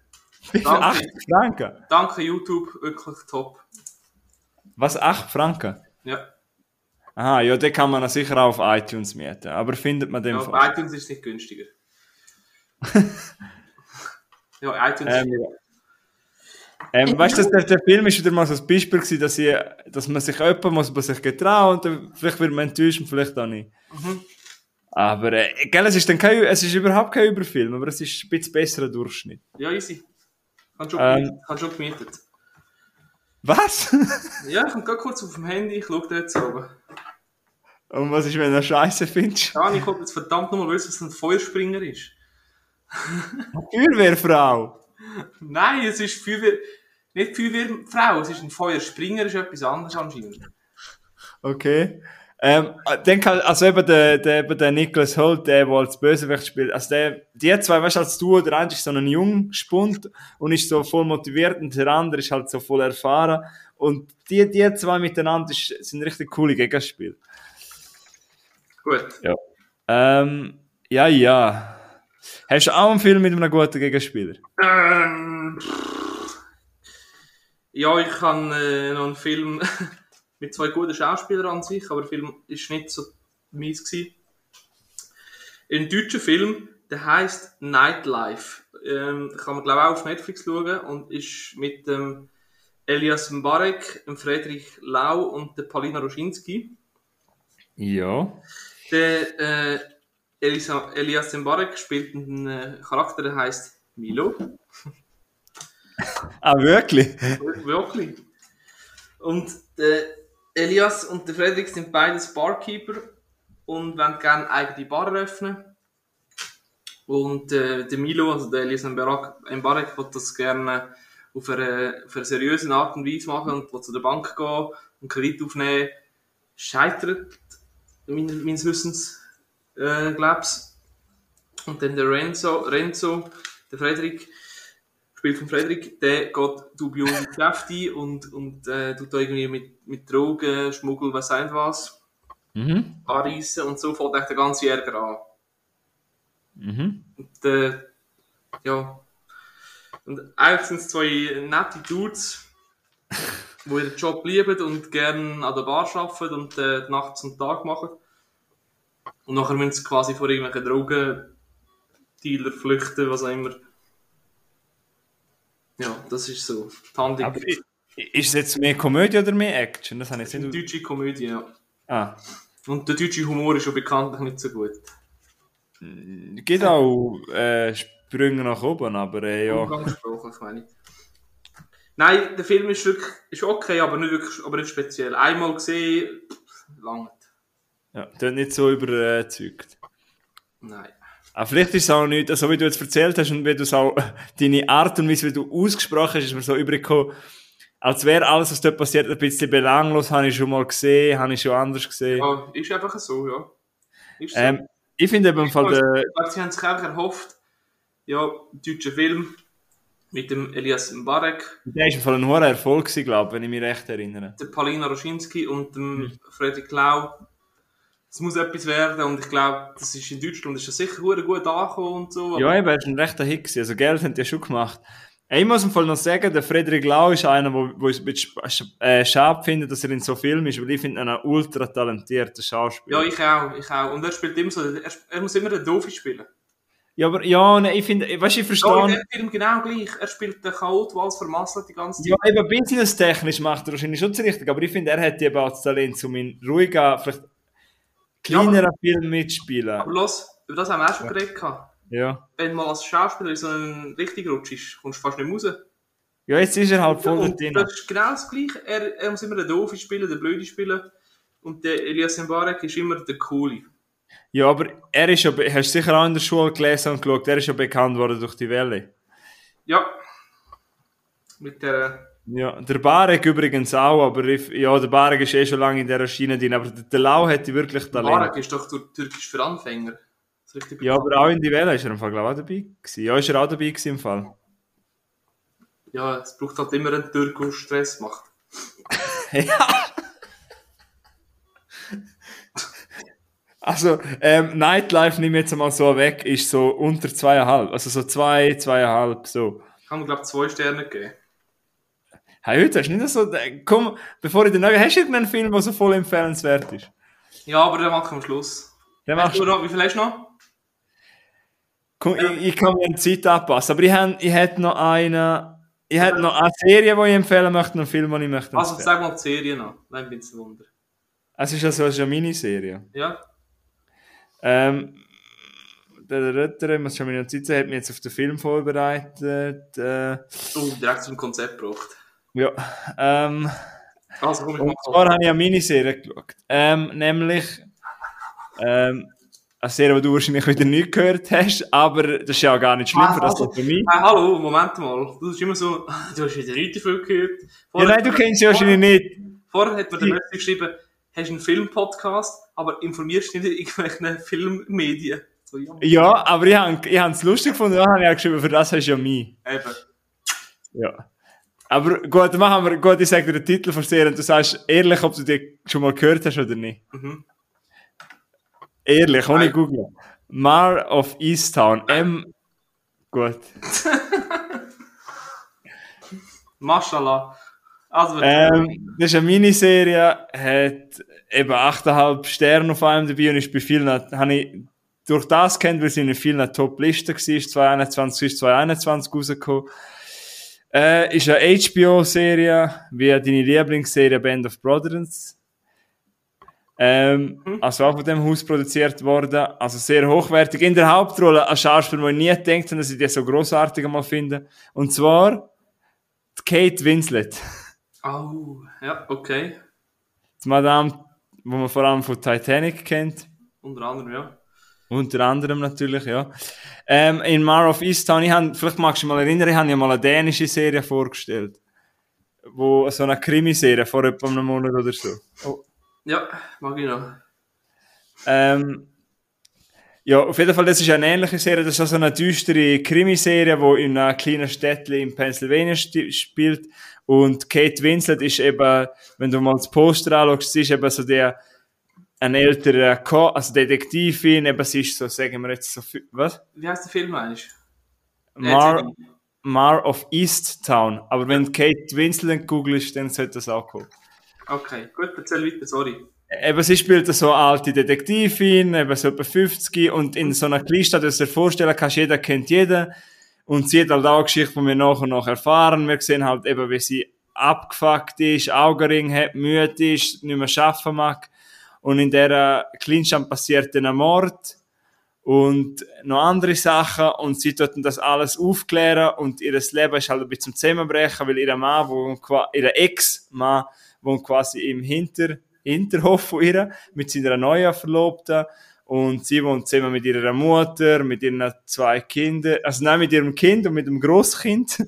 S1: Danke.
S2: 8 Franken?
S1: Danke YouTube, wirklich top.
S2: Was, 8 Franken?
S1: Ja,
S2: Aha, ja, den kann man dann sicher auch auf iTunes mieten. Aber findet man den
S1: ja
S2: Fall?
S1: iTunes ist nicht günstiger. ja, iTunes
S2: Ähm, ähm, weißt du, der, der Film ist wieder mal so ein Beispiel gewesen, dass, ich, dass man sich jemand muss man sich getrauen und dann, vielleicht wird man enttäuscht und vielleicht auch nicht.
S1: Mhm.
S2: Aber, äh, gell, es ist dann kein, es ist überhaupt kein Überfilm, aber es ist ein bisschen besserer Durchschnitt.
S1: Ja, easy. Kann schon,
S2: Ähm.
S1: gemietet. Kann schon gemietet.
S2: Was?
S1: Ja, ich komme gerade kurz auf dem Handy, ich schaue da jetzt oben.
S2: und was ist, wenn du Scheiße findest?
S1: Ja, ich wollte jetzt verdammt nochmal wissen, was ein Feuerspringer ist.
S2: Feuerwehrfrau!
S1: Nein, es ist Feuerwehr... Nicht Feuerwehrfrau, es ist ein Feuerspringer, ist etwas anderes anscheinend.
S2: Okay. Ähm, dann kann, also eben der, der, eben der Nicholas Holt, der, der als Bösewicht spielt, also der, die zwei, weißt du, als Duo, der eine ist so ein Jungspund und ist so voll motiviert und der andere ist halt so voll erfahren. Und die, die zwei miteinander ist, sind richtig coole Gegenspiele.
S1: Gut.
S2: Ähm, ja, ja. Hast du auch einen Film mit einem guten Gegenspieler?
S1: Ähm, ja, ich habe äh, noch einen Film mit zwei guten Schauspielern an sich, aber der Film ist nicht so mies gewesen. Ein deutscher Film, der heißt Nightlife. Ähm, kann man glaube ich auch auf Netflix schauen und ist mit dem Elias Mbarek, dem Friedrich Lau und der Paulina Roschinski.
S2: Ja.
S1: Der äh, Elisa, Elias Mbarek spielt einen äh, Charakter, der heißt Milo.
S2: Ah, wirklich?
S1: Wirklich. Und der Elias und der Frederik sind beides Barkeeper und wollen gerne eigene Bar eröffnen. Und äh, der Milo, also der Elias Mbarek, will das gerne auf eine, auf eine seriöse Art und Weise machen und will zu der Bank gehen und Kredit aufnehmen. Scheitert, mein- meines Wissens, äh, glaub's. Und dann der Renzo, Renzo der Frederik, gespielt von Frederik, der geht dubiose Geschäfte ein und, und äh, tut da irgendwie mit, mit Drogen, Schmuggel, was sei was,
S2: Mhm.
S1: anreissen und so fängt echt der ganze Ärger an.
S2: Mhm.
S1: Und, äh, ja. Und eigentlich sind es zwei nette Dudes, die ihren Job lieben und gerne an der Bar arbeiten und äh, Nacht zum Tag machen. Und nachher müssen sie quasi vor irgendwelchen Drogendealer flüchten, was auch immer. Ja, das ist so. Die Handlung.
S2: Aber ist es jetzt mehr Komödie oder mehr Action? Das habe ich jetzt
S1: eine
S2: nicht...
S1: deutsche Komödie, ja.
S2: Ah.
S1: Und der deutsche Humor ist ja bekanntlich nicht so gut.
S2: Gibt auch äh, Sprünge nach oben, aber äh, ja.
S1: Umgangssprachlich, meine ich. Nein, der Film ist wirklich ist okay, aber nicht wirklich aber nicht speziell. Einmal gesehen, lange.
S2: Ja das nicht so überzeugt.
S1: Nein.
S2: Aber vielleicht ist es auch nicht, so wie du jetzt erzählt hast und wie du es auch, deine Art und Weise, wie du ausgesprochen hast, ist mir so übrig gekommen, als wäre alles, was dort passiert, ein bisschen belanglos, habe ich schon mal gesehen, habe ich schon anders gesehen.
S1: Ja, ist einfach so, ja. Ist so.
S2: Ähm, ich finde eben im Fall, der,
S1: sie haben sich einfach erhofft, ja, deutscher Film mit dem Elias Mbarek,
S2: der ist im Fall ein hoher Erfolg glaube ich, wenn ich mich recht erinnere.
S1: der Paulina Roschinski und dem
S2: Mhm.
S1: Fredrik Lau. Es muss etwas werden und ich glaube, das ist in Deutschland ist das sicher gut angekommen und so.
S2: Ja, eben, er ist ein rechter Hit gewesen. Also Geld haben die ja schon gemacht. Ich muss im Fall noch sagen, der Frederik Lau ist einer, wo, wo ich ein bisschen äh, schade finde, dass er in so Film ist, weil ich finde ihn einen ultra talentierten Schauspieler.
S1: Ja, ich auch, ich auch. Und er spielt immer so, er, er muss immer den Doofi spielen.
S2: Ja, aber ja, ne, ich finde, weißt du, ich
S1: Ja, in
S2: verstehe.
S1: dem Film genau gleich. Er spielt den Chaot, der alles vermasselt die ganze Zeit.
S2: Ja, eben businesstechnisch macht er wahrscheinlich schon richtig, aber ich finde, er hätte eben auch das Talent, um in ruhiger, vielleicht kleineren Film mitspielen.
S1: Aber los, über das haben wir auch schon geredet. gehabt.
S2: Ja.
S1: Wenn du mal als Schauspieler in so einen richtig rutschst, kommst du fast nicht mehr raus.
S2: Ja, jetzt ist er halt voll
S1: und
S2: drin.
S1: das ist genau das Gleiche. Er, er muss immer den Doofi spielen, den Blöde spielen. Und der Elias Mbarek ist immer der Coole.
S2: Ja, aber er ist ja, hast du sicher auch in der Schule gelesen und geschaut, er ist ja bekannt worden durch die Welle.
S1: Ja. Mit der.
S2: Ja, der Barek übrigens auch, aber ich, ja, der Barek ist eh schon lange in dieser Schiene drin, aber der, der Lau hätte wirklich Talent.
S1: Mbarek ist doch türkisch für Anfänger.
S2: Ja, aber auch in die Welle ist er im Fall, glaube ich, auch dabei gewesen. Ja, ist er auch dabei gewesen im Fall.
S1: Ja, es braucht halt immer einen Türk, der Stress macht.
S2: Also, ähm, Nightlife nehme ich jetzt mal so weg, ist so unter zweieinhalb. Also so zwei, zweieinhalb, so.
S1: Ich habe mir, glaube ich, zwei Sterne gegeben.
S2: Hey, heute hast du nicht so, äh, komm, bevor ich den neuen, hast du irgendeinen Film, der so voll empfehlenswert ist?
S1: Ja, aber den machen wir am Schluss.
S2: Den machst
S1: du noch, wie viel hast du noch?
S2: Komm, ich, ich kann mir eine Zeit anpassen, aber ich, hätte ich hätte noch eine, ich hätte noch eine Serie, die ich empfehlen möchte, und einen Film, den ich möchte
S1: Also sag mal die Serie noch. Dann bin ich ein Wunder.
S2: Es ist also eine Miniserie.
S1: Ja?
S2: Ähm, der Ritter, ich muss schon meine Notizen, hat mich jetzt auf den Film vorbereitet. Äh,
S1: Oh, direkt zum Konzept gebracht.
S2: Ja, ähm,
S1: Also komm,
S2: und zwar habe ich eine Miniserie geschaut. Ähm, nämlich, ähm, eine Serie, die du wahrscheinlich wieder nicht gehört hast, aber das ist ja gar nicht schlimm, für das
S1: Also,
S2: für mich.
S1: Hey, hallo, Moment mal. Du bist immer so, du hast wieder nicht viel gehört.
S2: Ja,
S1: Vorher,
S2: nein, du kennst sie wahrscheinlich nicht.
S1: vorher hat mir der Messi geschrieben, hast einen Filmpodcast, aber informierst nicht in irgendwelchen Filmmedien. So, ja,
S2: Ja, aber ich habe es lustig gefunden, da habe ich auch geschrieben, für das hast du ja mich.
S1: eben.
S2: Ja. Aber gut, machen wir, gut, ich sage dir den Titel von Serie und du sagst ehrlich, ob du die schon mal gehört hast oder nicht.
S1: Mhm.
S2: Ehrlich, ohne. Google. Mar of Easttown. M. Gut.
S1: Mashallah. Also,
S2: Ähm, das ist eine Miniserie, hat eben 8,5 Sterne auf einem dabei und ist bei vielen, habe ich durch das kennt, weil sie in vielen Top-Listen war, 2021 ist 2021 rausgekommen. Äh, ist eine HBO-Serie, wie deine Lieblingsserie Band of Brothers. Ähm, also auch von dem Haus produziert worden. Also sehr hochwertig. In der Hauptrolle ein Schauspieler, wo ich nie gedacht habe, dass ich die so grossartig mal finde. Und zwar die Kate Winslet.
S1: oh, ja, okay.
S2: Die Madame, wo man vor allem von Titanic kennt.
S1: Unter anderem, ja.
S2: Unter anderem natürlich, ja. Ähm, in Mar of Easttown, ich hab, vielleicht magst du dich mal erinnern, ich habe ja mal eine dänische Serie vorgestellt. Wo, so eine Krimiserie vor etwa einem Monat oder so. Oh.
S1: Ja, mag ich noch.
S2: Ähm, ja, auf jeden Fall, das ist eine ähnliche Serie. Das ist also eine düstere Krimiserie, die in einem kleinen Städtchen in Pennsylvania spielt. Und Kate Winslet ist eben, wenn du mal das Poster anschaust, sie ist eben so der, ein älterer, Ko also Detektivin, eben sie ist so, sagen wir jetzt so, viel- was?
S1: Wie heißt der Film eigentlich?
S2: Mar, Mar of East Town. Aber wenn Kate Winslet googelst, dann sollte das auch kommen.
S1: Okay, gut, erzähl weiter, sorry.
S2: Eben, sie spielt so eine alte Detektivin, eben so etwa 50 und in so einer Kleinstadt, dass du dir vorstellen kannst, jeder kennt jeden und sie hat halt auch eine Geschichte, die wir nach und nach erfahren. Wir sehen halt eben, wie sie abgefuckt ist, Augenring hat, müde ist, nicht mehr arbeiten mag und in dieser Kleinstadt passiert dann ein Mord und noch andere Sachen und sie tut das alles aufklären und ihr Leben ist halt ein bisschen zum Zusammenbrechen, weil ihr Mann, wo, ihr Ex-Mann, wohnt quasi im Hinter, Hinterhof von ihr mit seiner neuen Verlobten und sie wohnt zusammen mit ihrer Mutter, mit ihren zwei Kindern, also nein, mit ihrem Kind und mit dem Großkind.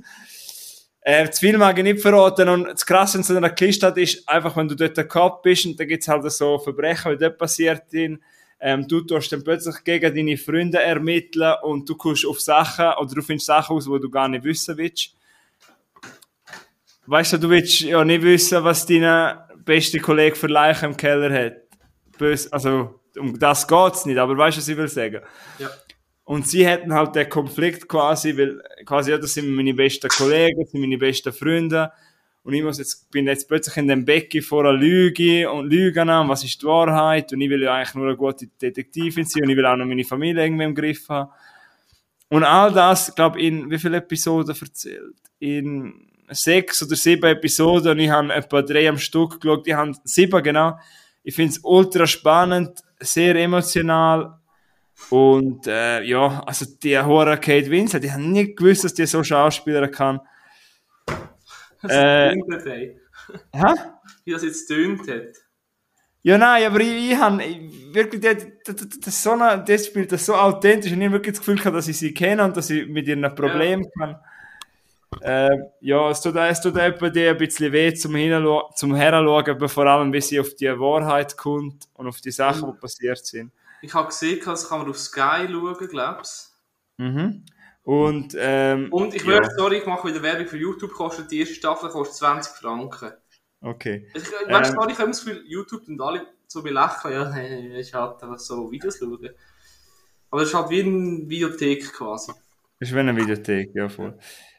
S2: Äh, zu viel mag ich nicht verraten und das Krasse in so einer Kleinstadt ist einfach, wenn du dort Kopf bist und da gibt's halt so Verbrechen, wie dort passiert sind, ähm, du tust dann plötzlich gegen deine Freunde ermitteln und du kommst auf Sachen oder du findest Sachen aus, die du gar nicht wissen willst. Weißt du, du willst ja nicht wissen, was dein bester Kollege für Leichen im Keller hat. Bös, also, um das geht's nicht, aber weißt du, was ich will sagen?
S1: Ja.
S2: Und sie hatten halt den Konflikt quasi, weil quasi, ja, das sind meine besten Kollegen, das sind meine besten Freunde. Und ich muss jetzt, bin jetzt plötzlich in dem Becken vor einer Lüge und Lügen an, was ist die Wahrheit? Und ich will ja eigentlich nur eine gute Detektivin sein und ich will auch noch meine Familie irgendwie im Griff haben. Und all das, glaube in wie viele Episoden erzählt? In sechs oder sieben Episoden und ich habe etwa drei am Stück geschaut. Ich habe sieben, genau. Ich finde es ultra spannend, sehr emotional. Und äh, ja, also die hohe Kate Winslet, ich habe nie gewusst, dass die so Schauspielerin kann.
S1: Äh,
S2: Äh,
S1: tönt, ey.
S2: hä?
S1: Wie das jetzt tönt hat.
S2: Ja, nein, aber ich, ich habe wirklich, das, das, das, so eine, das spielt das so authentisch und ich habe wirklich das Gefühl gehabt, dass ich sie kenne und dass ich mit ihren Problemen kann. Äh, ja, es tut, es tut etwa dir ein bisschen weh zum, Hinalo zum Heranschauen, aber vor allem, wie sie auf die Wahrheit kommt und auf die Sachen, die passiert sind.
S1: Ich habe gesehen, das kann man auf Sky schauen, glaubst
S2: Mhm. Und, ähm,
S1: Und ich
S2: ja,
S1: würde, sorry, ich mache wieder Werbung für YouTube, kostet die erste Staffel kostet 20 Franken.
S2: okay.
S1: Ich, ich weißt
S2: Ähm.
S1: du, ich habe das Gefühl, YouTube und alle so belächeln, ja, hey, ich halt einfach so Videos schauen. Aber es ist halt wie eine Videothek quasi.
S2: Ist wie eine Videothek, ja, voll.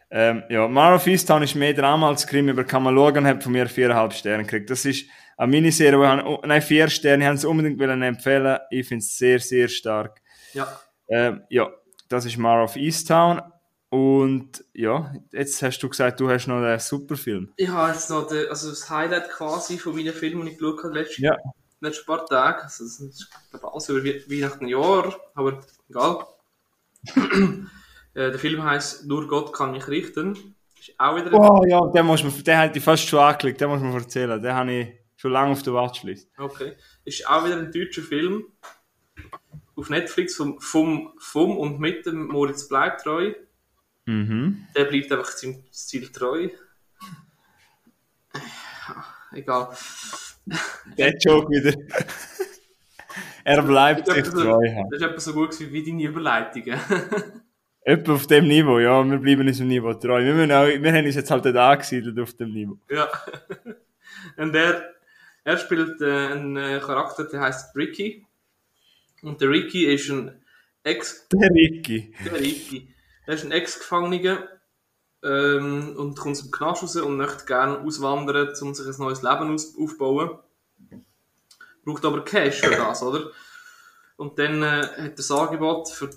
S2: Ähm, ja, Mar of Easttown ist mehr Drama als Krimi, aber kann man schauen und hat von mir viereinhalb Sterne gekriegt. Das ist eine Miniserie, die ich, oh, nein, vier Sterne, ich habe es unbedingt empfehlen. Ich finde es sehr, sehr stark.
S1: Ja.
S2: Ähm, ja, das ist Mar of Easttown. Und ja, jetzt hast du gesagt, du hast noch einen super Film.
S1: Ich habe jetzt noch den, also das Highlight quasi von meinen Filmen, die ich geschaut habe, letzten,
S2: Ja.
S1: letzten paar Tage. Also das ist glaube ich, alles über We- Weihnachten Jahr, aber egal. äh, der Film heißt Nur Gott kann mich richten. Ist auch wieder ein
S2: Oh ja, den, muss man, den hätte ich fast schon angeklickt, den muss man erzählen. Den habe ich schon lange auf der Watchlist.
S1: Okay. Ist auch wieder ein deutscher Film. Auf Netflix vom, vom, vom und mit dem Moritz Bleibtreu.
S2: Mhm.
S1: Der bleibt einfach seinem Ziel treu. Egal.
S2: Der Joke wieder. er bleibt sich treu.
S1: so, das ist etwa so gut wie deine Überleitungen.
S2: Etwa auf dem Niveau, ja. Wir bleiben uns im Niveau treu. Wir, auch, wir haben uns jetzt halt nicht angesiedelt auf dem Niveau.
S1: ja. Und er, er spielt äh, einen äh, Charakter, der heißt Ricky. Und der Ricky ist ein Ex-
S2: Der Ricky.
S1: Der Ricky. Er ist ein Ex-Gefangener ähm, und kommt zum Knast raus und möchte gerne auswandern, um sich ein neues Leben aus aufbauen. Braucht aber Cash für das, oder? Und dann äh, hat er das Angebot, für,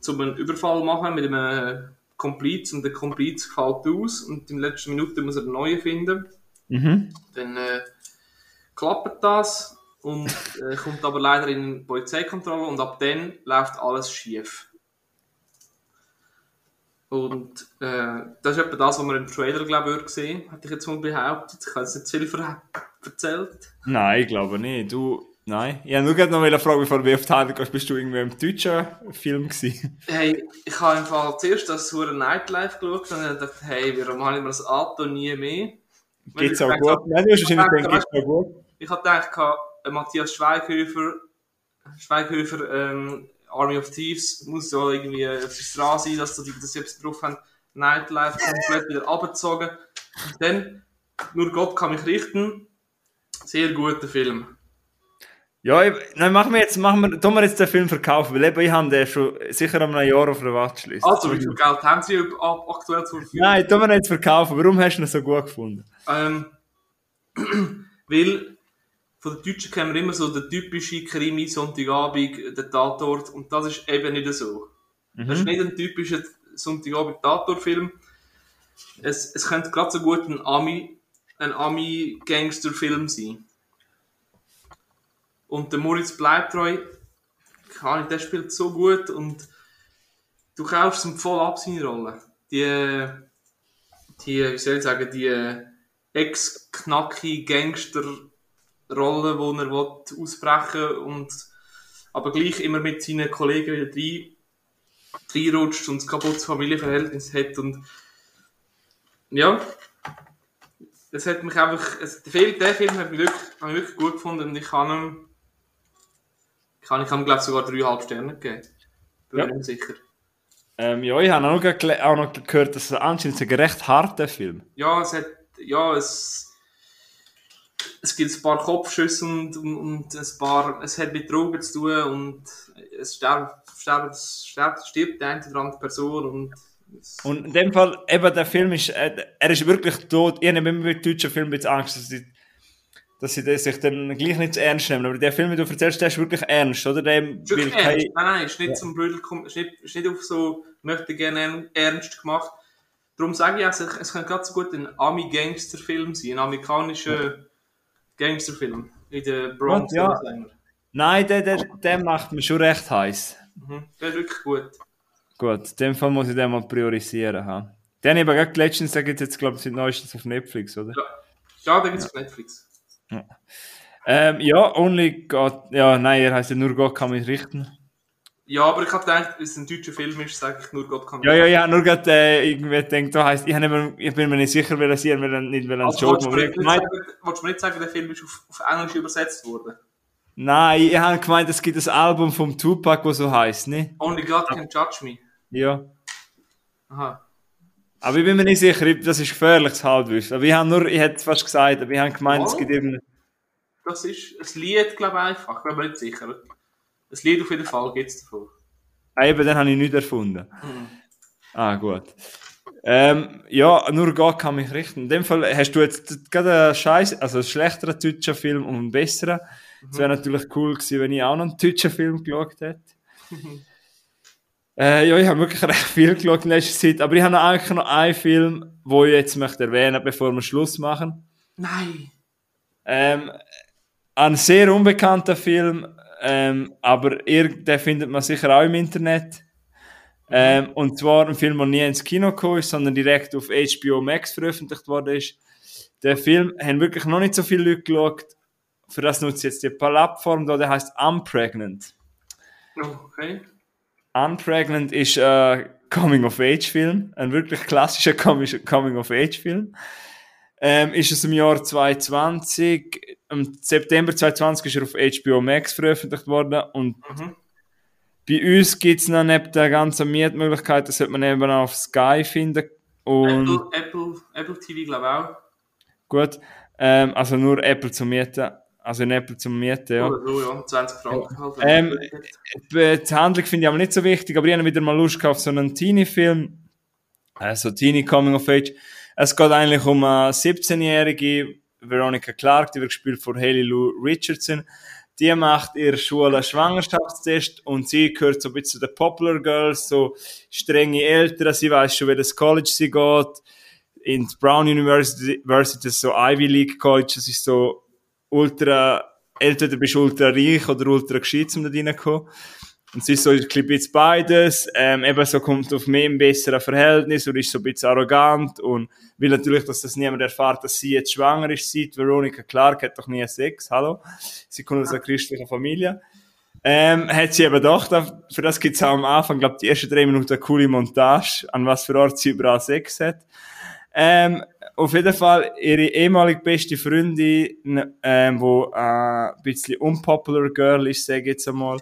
S1: zum einen Überfall machen mit einem Kompliz und der Kompliz fällt aus und in der letzten Minute muss er einen neuen finden.
S2: Mhm.
S1: Dann äh, klappt das und äh, kommt aber leider in Polizeikontrolle und ab dann läuft alles schief. Und äh, das ist etwa das, was man im Trailer, glaube ich, gesehen hätte ich jetzt mal behauptet. Ich habe jetzt nicht viel ver erzählt.
S2: Nein, ich glaube nicht. Du, nein. Ich habe nur gerade noch eine Frage, bevor du wie auf die Hand gehst. Bist du irgendwie im deutschen Film gewesen?
S1: Hey, ich habe im Fall zuerst das Hure Nightlife geschaut und dann gedacht, hey, warum habe ich mir das Auto nie mehr?
S2: Geht's auch gut? Nein, du hast wahrscheinlich gedacht, geht's auch gut.
S1: Ich hatte gedacht, äh, Matthias Schweighöfer, Schweighöfer, ähm, Army of Thieves, muss ja irgendwie auf die Straße sein, dass die das jetzt drauf haben. Nightlife komplett wieder abgezogen. Und dann, nur Gott kann mich richten. Sehr guter Film.
S2: Ja, ich, nein, machen wir jetzt, machen wir, tun wir jetzt den Film verkaufen, weil eben, ich habe den schon sicher um ein Jahr auf der Watchlist.
S1: Also, wie viel Geld haben Sie ab- aktuell zur Verfügung?
S2: Nein, tun wir jetzt verkaufen. Warum hast du ihn so gut gefunden?
S1: Ähm, weil von den Deutschen kennen wir immer so den typischen Krimi, Sonntagabend, der Tatort und das ist eben nicht so. Das ist nicht ein typischer Sonntagabend-Tatortfilm. Es, es könnte gerade so gut ein Ami, ein Ami-Gangster-Film sein. Und der Moritz keine Ahnung, der spielt so gut und du kaufst ihm voll ab seine Rolle. Die, die, wie soll ich sagen, die ex-knacki Gangster-Rolle, die er will ausbrechen und aber gleich immer mit seinen Kollegen wieder rein, reinrutscht und ein kaputtes Familienverhältnis hat und ja, es hat mich einfach, es, der, Film, der Film hat mich wirklich, habe ich wirklich gut gefunden und ich kann ihm, ich kann, ich kann ihm glaube ich sogar dreieinhalb Sterne geben. Bin
S2: Ja.
S1: mir sicher.
S2: Ähm, ja, ich habe auch noch, auch noch gehört, dass es anscheinend ein recht harter Film
S1: Ja, es hat, ja, es, es gibt ein paar Kopfschüsse und, und, und ein paar, es hat mit Drogen zu tun und es sterben, sterben, stirbt, stirbt die eine oder andere Person und
S2: Und in dem Fall, eben der Film ist, äh, er ist wirklich tot. Ich habe immer mit deutschen Filmen bisschen Angst, dass sie, dass sie sich dann gleich nicht zu ernst nehmen. Aber der Film, den du erzählst, der ist wirklich ernst, oder? Der
S1: Ist wirklich ernst.
S2: kein-
S1: Nein, nein, ist nicht zum Blödel, ist nicht, ist nicht auf so, möchte gerne ernst gemacht. Darum sage ich auch, es- könnte ganz so gut ein Ami-Gangster-Film sein, ein amerikanischer Gangster-Film. In der Bronx
S2: Ja. Nein, der, der, der macht mich schon recht heiß.
S1: Mhm. Der ist wirklich gut.
S2: Gut, in dem Fall muss ich den mal priorisieren. Ha. Den habe ich aber gerade letztens, der gibt jetzt, glaube ich, seit neuestens auf Netflix, oder?
S1: Ja, da gibt es auf Netflix.
S2: Ähm, ja, Only God, ja, nein, er heißt ja nur Gott kann mich richten.
S1: Ja, aber ich habe gedacht, es ein deutscher Film ist, sage ich nur Gott kann
S2: Ja, ja, ich habe nur gerade äh, irgendwie gedacht, da heisst, ich, ich bin mir nicht sicher, wer das hier, weil er nicht, weil einen
S1: Also,
S2: Joke
S1: willst du mir
S2: Ich
S1: nicht, sagen, willst du mir nicht sagen, der Film ist auf, auf Englisch übersetzt worden?
S2: nein, ich habe gemeint, es gibt ein Album vom Tupac, das so heisst, ne?
S1: Only God can judge me.
S2: Ja.
S1: Aha.
S2: Aber ich bin mir nicht sicher, ich- das ist gefährliches Halbwissen. Aber ich habe nur, ich hätte fast gesagt, aber ich habe gemeint, es
S1: Oh.
S2: gibt eben,
S1: Das ist ein Lied, glaube ich, einfach. Ich bin mir nicht sicher. Ein Lied auf jeden Fall gibt es davon.
S2: ah, eben, den habe ich nicht erfunden.
S1: Mhm.
S2: Ah, gut. Ähm, ja, nur Gott kann mich richten. In dem Fall hast du jetzt gerade einen Scheiß, also einen schlechteren deutschen Film und einen besseren. Es wäre natürlich cool gewesen, wenn ich auch noch einen deutschen Film geschaut hätte. äh, ja, ich habe wirklich recht viel geschaut in letzter Zeit, aber ich habe noch eigentlich noch einen Film, wo ich jetzt möchte erwähnen, bevor wir Schluss machen.
S1: Nein!
S2: Ähm, ein sehr unbekannter Film, ähm, aber ihr, den findet man sicher auch im Internet. Ähm, und zwar ein Film, der nie ins Kino gekommen ist, sondern direkt auf HBO Max veröffentlicht worden ist. Der Film haben wirklich noch nicht so viele Leute geschaut. Für das nutze ich jetzt die Plattform da, der heißt Unpregnant.
S1: Okay.
S2: Unpregnant ist ein Coming-of-Age-Film, ein wirklich klassischer Coming-of-Age-Film. Ähm, ist es im Jahr 2020, im September 2020 ist er auf HBO Max veröffentlicht worden und
S1: Mhm.
S2: bei uns gibt es noch neben der ganzen Mietmöglichkeit, das sollte man eben auch auf Sky finden und
S1: Apple, Apple, Apple TV, glaube ich auch.
S2: gut, ähm, also nur Apple zum Mieten, also in Apple zum Mieten, ja.
S1: Oder so, ja. 20 Franken halt.
S2: Ähm, Die die Handlung finde ich aber nicht so wichtig, aber ich habe wieder mal Lust auf so einen Teenie-Film. Also Teenie Coming of Age. Es geht eigentlich um eine 17-jährige Veronica Clark, die wird gespielt von Haley Lou Richardson. Die macht ihre Schule einen Schwangerschaftstest und sie gehört so ein bisschen zu den Popular Girls, so strenge Eltern, sie weiß schon, welches College sie geht. In Brown University, University so Ivy League College, das ist so ultra, entweder bist du ultra reich oder ultra gescheit, um da reinzukommen. Und sie ist so ein bisschen beides, ähm, eben so kommt auf mehr ein besseres Verhältnis und ist so ein bisschen arrogant und will natürlich, dass das niemand erfährt, dass sie jetzt schwanger ist. Sie, die Veronica Clark, hat doch nie Sex, hallo? Sie kommt aus einer christlichen Familie. Ähm, hat sie eben doch, für das gibt es auch am Anfang, glaube die ersten drei Minuten eine coole Montage, an was für Ort sie überall Sex hat. Ähm, auf jeden Fall ihre ehemalige beste Freundin, ähm, wo äh, ein bisschen unpopular Girl ist, sage ich jetzt einmal.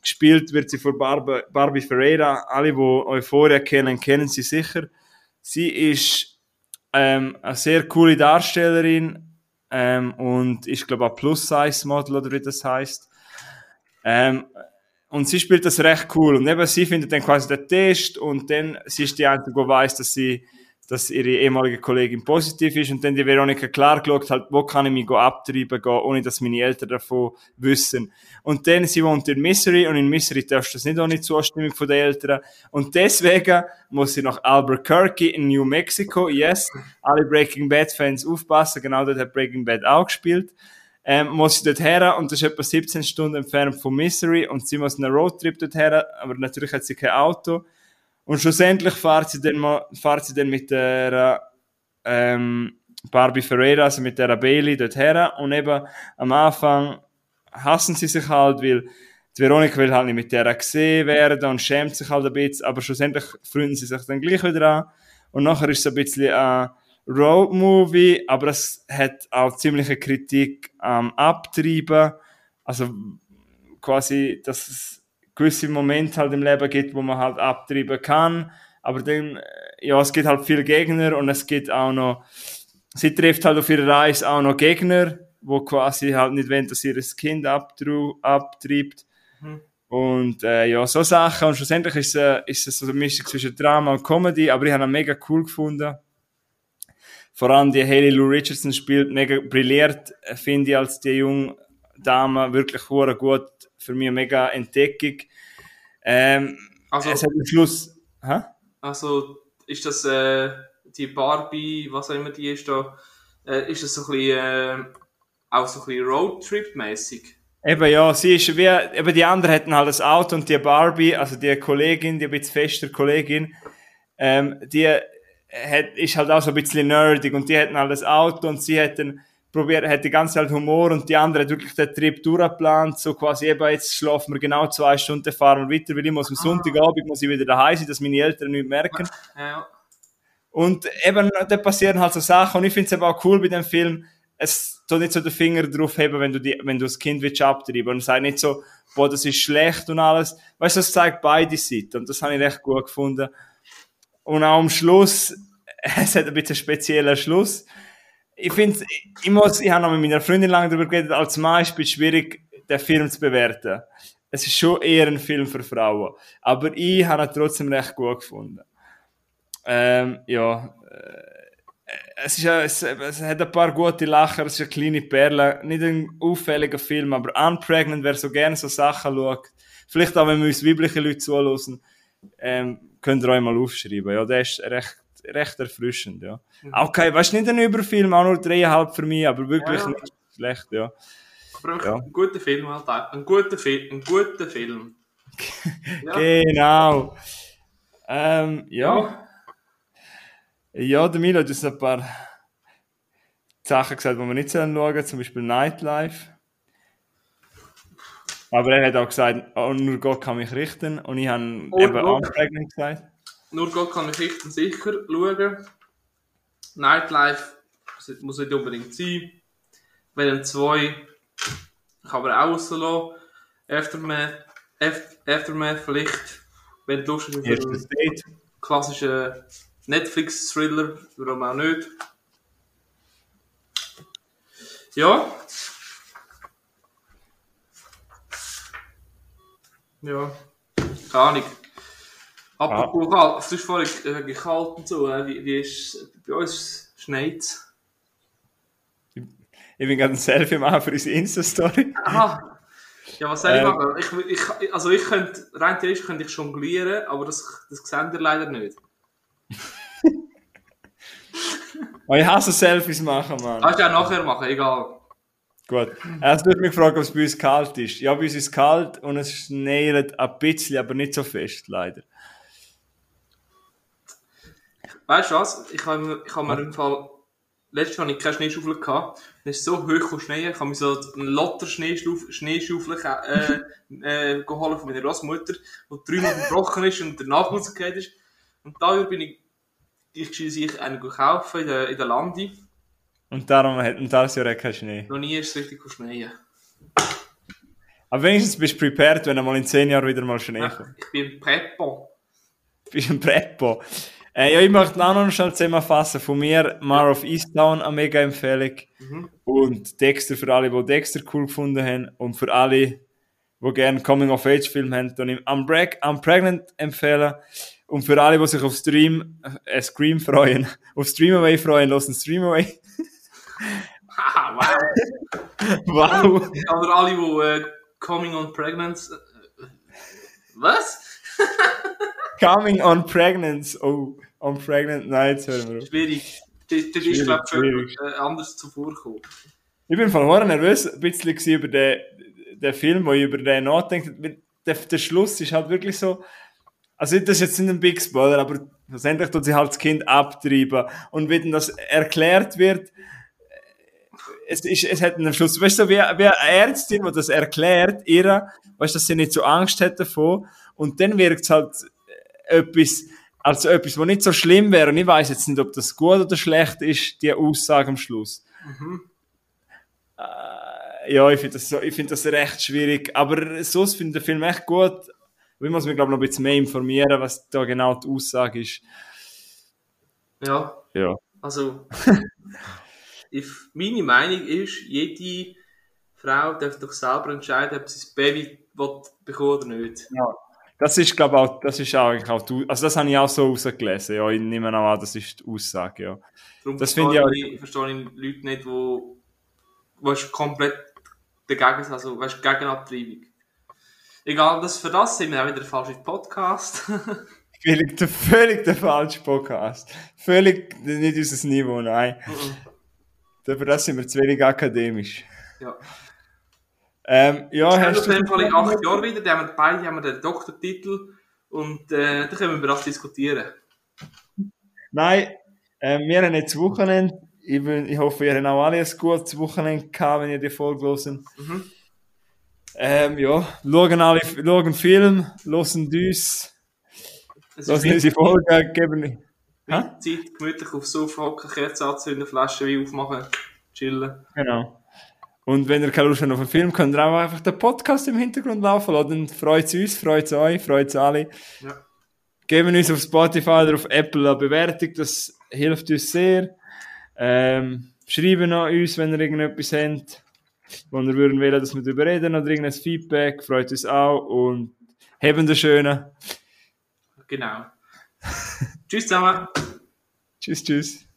S2: Gespielt wird sie von Barbe, Barbie Ferreira. Alle, die Euphoria kennen, kennen sie sicher. Sie ist ähm, eine sehr coole Darstellerin ähm, und ist, glaube ich, ein Plus-Size-Model oder wie das heißt. Ähm, und sie spielt das recht cool. Und eben sie findet dann quasi den Test und dann sie ist die Einzige, die weiß, dass sie dass ihre ehemalige Kollegin positiv ist und dann die Veronika klar geschaut halt, wo kann ich mich abtreiben gehen, ohne dass meine Eltern davon wissen. Und dann, sie wohnt in Missouri und in Missouri darfst du das nicht ohne Zustimmung von den Eltern. Und deswegen muss sie nach Albuquerque in New Mexico, yes, alle Breaking Bad Fans aufpassen, genau dort hat Breaking Bad auch gespielt. Ähm, muss sie dort her und das ist etwa 17 Stunden entfernt von Missouri und sie muss einen Roadtrip dort her, aber natürlich hat sie kein Auto. Und schlussendlich fährt sie dann, fährt sie dann mit der ähm, Barbie Ferreira, also mit der Bailey, dort her. Und eben am Anfang hassen sie sich halt, weil die Veronika will halt nicht mit der gesehen werden und schämt sich halt ein bisschen, aber schlussendlich freunden sie sich dann gleich wieder an. Und nachher ist es ein bisschen ein Road-Movie, aber es hat auch ziemliche Kritik am Abtreiben. Also quasi, dass es gewisse Momente halt im Leben gibt, wo man halt abtreiben kann. Aber dann, äh, ja, es gibt halt viele Gegner und es gibt auch noch, sie trifft halt auf ihrer Reise auch noch Gegner, wo quasi halt nicht wollen, dass ihr das Kind abtreibt.
S1: Mhm.
S2: Und äh, ja, so Sachen. Und schlussendlich ist es, äh, ist es so eine Mischung zwischen Drama und Comedy, aber ich habe ihn mega cool gefunden. Vor allem die Haley Lou Richardson spielt mega brilliert, äh, finde ich, als die junge Dame. Wirklich gut. Für mich eine mega Entdeckung. Ähm,
S1: Also,
S2: es hat am Schluss... Hä?
S1: also ist das äh, die Barbie, was auch immer die ist da, äh, ist das so ein bisschen, äh, auch so ein bisschen Roadtrip-mäßig?
S2: Eben ja, sie ist wie, eben die anderen hatten halt das Auto und die Barbie, also die Kollegin, die ein bisschen fester Kollegin, ähm, die hat, ist halt auch so ein bisschen nerdig und die hatten halt das Auto und sie hätten probiert, hat die ganze Zeit Humor und die andere hat wirklich den Trip durchgeplant, so quasi eben, jetzt schlafen wir genau zwei Stunden, fahren wir weiter, weil ich muss am Sonntagabend muss ich wieder daheim sein, dass meine Eltern nichts merken.
S1: Ja.
S2: Und eben, da passieren halt so Sachen. Und ich finde es eben auch cool bei dem Film, es tut nicht so den Finger drauf heben, wenn du, die, wenn du das Kind willst abtreiben Und sagt nicht so, boah, das ist schlecht und alles. Weißt du, das zeigt beide Seiten. Und das habe ich recht gut gefunden. Und auch am Schluss, es hat ein bisschen einen speziellen Schluss. Ich finde, ich muss, ich habe noch mit meiner Freundin lange darüber geredet, als Mann ist es schwierig, den Film zu bewerten. Es ist schon eher ein Film für Frauen. Aber ich habe ihn trotzdem recht gut gefunden. Ähm, ja, äh, es, ist, es, es hat ein paar gute Lacher, es ist eine kleine Perle, nicht ein auffälliger Film, aber Unpregnant, wer so gerne so Sachen schaut, vielleicht auch, wenn wir uns weibliche Leute zuhören, ähm, könnt ihr euch mal aufschreiben. Ja, der ist recht, recht erfrischend, ja. Okay, weißt nicht ein Überfilm, auch nur dreieinhalb für mich, aber wirklich
S1: Ja,
S2: nicht schlecht, ja.
S1: Aber einfach
S2: Ja.
S1: ein guter Film halt auch. Ein guter, Fi ein guter Film. Ja.
S2: Genau. Ähm, ja. Ja, der Milo hat uns ein paar Sachen gesagt, die wir nicht schauen sollen, zum Beispiel Nightlife. Aber er hat auch gesagt, oh, nur Gott kann mich richten. Und ich habe
S1: Oh,
S2: eben. Unpregnant gesagt.
S1: Nur Gott kann ich richtig sicher schauen. Nightlife muss- nicht unbedingt sein. Venom 2 kann man auch rauslassen. Aftermath, Af- Aftermath vielleicht, wenn du Lust hast einen
S2: Date.
S1: klassischen Netflix-Thriller, warum auch nicht. Ja. Ja, keine Ahnung. Apropos kalt, es ist vorhin äh, kalt und so, wie, wie ist bei uns schneit
S2: Ich bin gerade ein Selfie machen für unsere Insta-Story.
S1: Aha. Ja, was soll ich
S2: Ähm.
S1: machen? Ich, ich, also ich könnte, rein theoretisch könnte ich jonglieren, aber das, das seht ihr leider nicht.
S2: Oh, ich hasse Selfies machen, Mann.
S1: Kannst du auch nachher machen, egal.
S2: Gut. Also, du hast mich gefragt, ob es bei uns kalt ist. Ja, bei uns ist es kalt und es schneit ein bisschen, aber nicht so fest, leider.
S1: Weißt du was? Ich habe mir- ich habe mir im Fall. Letztes Mal hatte ich keine Schneeschaufel gehabt. Es ist so hoch Schnee. Ich habe mir so einen Lotter Schneeschaufel, Schneeschaufel äh, äh, geholt von meiner Großmutter, die dreimal gebrochen ist und der Nagel rausgefallen ist. Und da bin ich, ich sich einen kaufen in der, in der Landi.
S2: Und darum hat und das Jahr kein Schnee.
S1: Noch nie ist es richtig schneien.
S2: Aber wenigstens bist du prepared, wenn einmal in 10 Jahren wieder mal Schnee kommt.
S1: Ich bin Preppo.
S2: Du bist ein Preppo. Äh, ja, ich möchte auch noch schnell zusammenfassen. Von mir, Mar of Easttown, eine mega Empfehlung. Und Dexter für alle, die Dexter cool gefunden haben. Und für alle, die gerne Coming-of-Age-Film haben, dann im Unbreg Unpregnant empfehlen. Und für alle, die sich auf Stream, äh, Scream freuen, auf Streamaway freuen, lassen Streamaway.
S1: Haha, wow.
S2: wow!
S1: Oder alle, die äh, Coming on Pregnant. Äh, was?
S2: Coming on Pregnant. Oh, on Pregnant Nights hören wir.
S1: Schwierig. Das, das ist, glaube ich, äh, anders zuvorgekommen.
S2: Ich bin von vorne nervös ein bisschen über den, den Film, wo ich über den nachdenke. Der, der Schluss ist halt wirklich so. Also, das ist jetzt nicht ein Big Spoiler, aber schlussendlich tut sie halt das Kind abtreiben. Und wenn das erklärt wird, es, ist, es hat einen Schluss. Weißt du, wie, wie eine Ärztin, die das erklärt, ihr, weißt du, dass sie nicht so Angst hat davon. Und dann wirkt es halt etwas, also etwas, was nicht so schlimm wäre. Und ich weiß jetzt nicht, ob das gut oder schlecht ist, die Aussage am Schluss. Äh, ja, ich finde das, so, ich find das recht schwierig. Aber sonst finde ich den Film echt gut. Ich muss mich, glaube ich, noch ein bisschen mehr informieren, was da genau die Aussage ist.
S1: Ja,
S2: Ja.
S1: also. ich, meine Meinung ist, jede Frau darf doch selber entscheiden, ob sie das Baby will bekommen oder nicht.
S2: Ja. Das ist, glaube ich, auch, das ist eigentlich auch, die, also das habe ich auch so rausgelesen, ja, ich nehme auch an, das ist die Aussage, ja.
S1: Darum
S2: Das finde ich auch-
S1: ich, verstehe ich Leute nicht, die weißt, komplett dagegen sind, also weißt, gegen Abtreibung. Egal, das, für das sind wir auch wieder der falsche Podcast.
S2: Völlig der, völlig der falsche Podcast. Völlig nicht unser Niveau, nein. Für das sind wir zu wenig akademisch.
S1: ja.
S2: Ähm, ja,
S1: haben
S2: hast
S1: auf
S2: du...
S1: jeden Fall in acht Jahren wieder, da haben beide haben wir den Doktortitel und äh, da können wir über das diskutieren.
S2: Nein, ähm, wir haben jetzt Wochenende. Ich, will, ich hoffe, ihr habt auch alle ein gutes Wochenende gehabt, wenn ihr die Folge hören.
S1: Mhm.
S2: Ähm, ja, schauen alle, schauen Film, hören uns, hören unsere Folgen, geben... Hä?
S1: Zeit, gemütlich aufs Sofa hocken, Kerzen anzünden, Flasche Wein aufmachen, chillen.
S2: Genau. Und wenn ihr keine Lust habt auf einen Film, könnt ihr auch einfach den Podcast im Hintergrund laufen lassen. Dann freut es uns, freut es euch, freut es alle.
S1: Ja.
S2: Geben uns auf Spotify oder auf Apple eine Bewertung, das hilft uns sehr. Ähm, schreiben an uns, wenn ihr irgendetwas habt, wo ihr würden wollen, dass wir darüber reden oder irgendein Feedback, freut uns auch und haben den schönen.
S1: Genau. Tschüss zusammen.
S2: Tschüss, tschüss.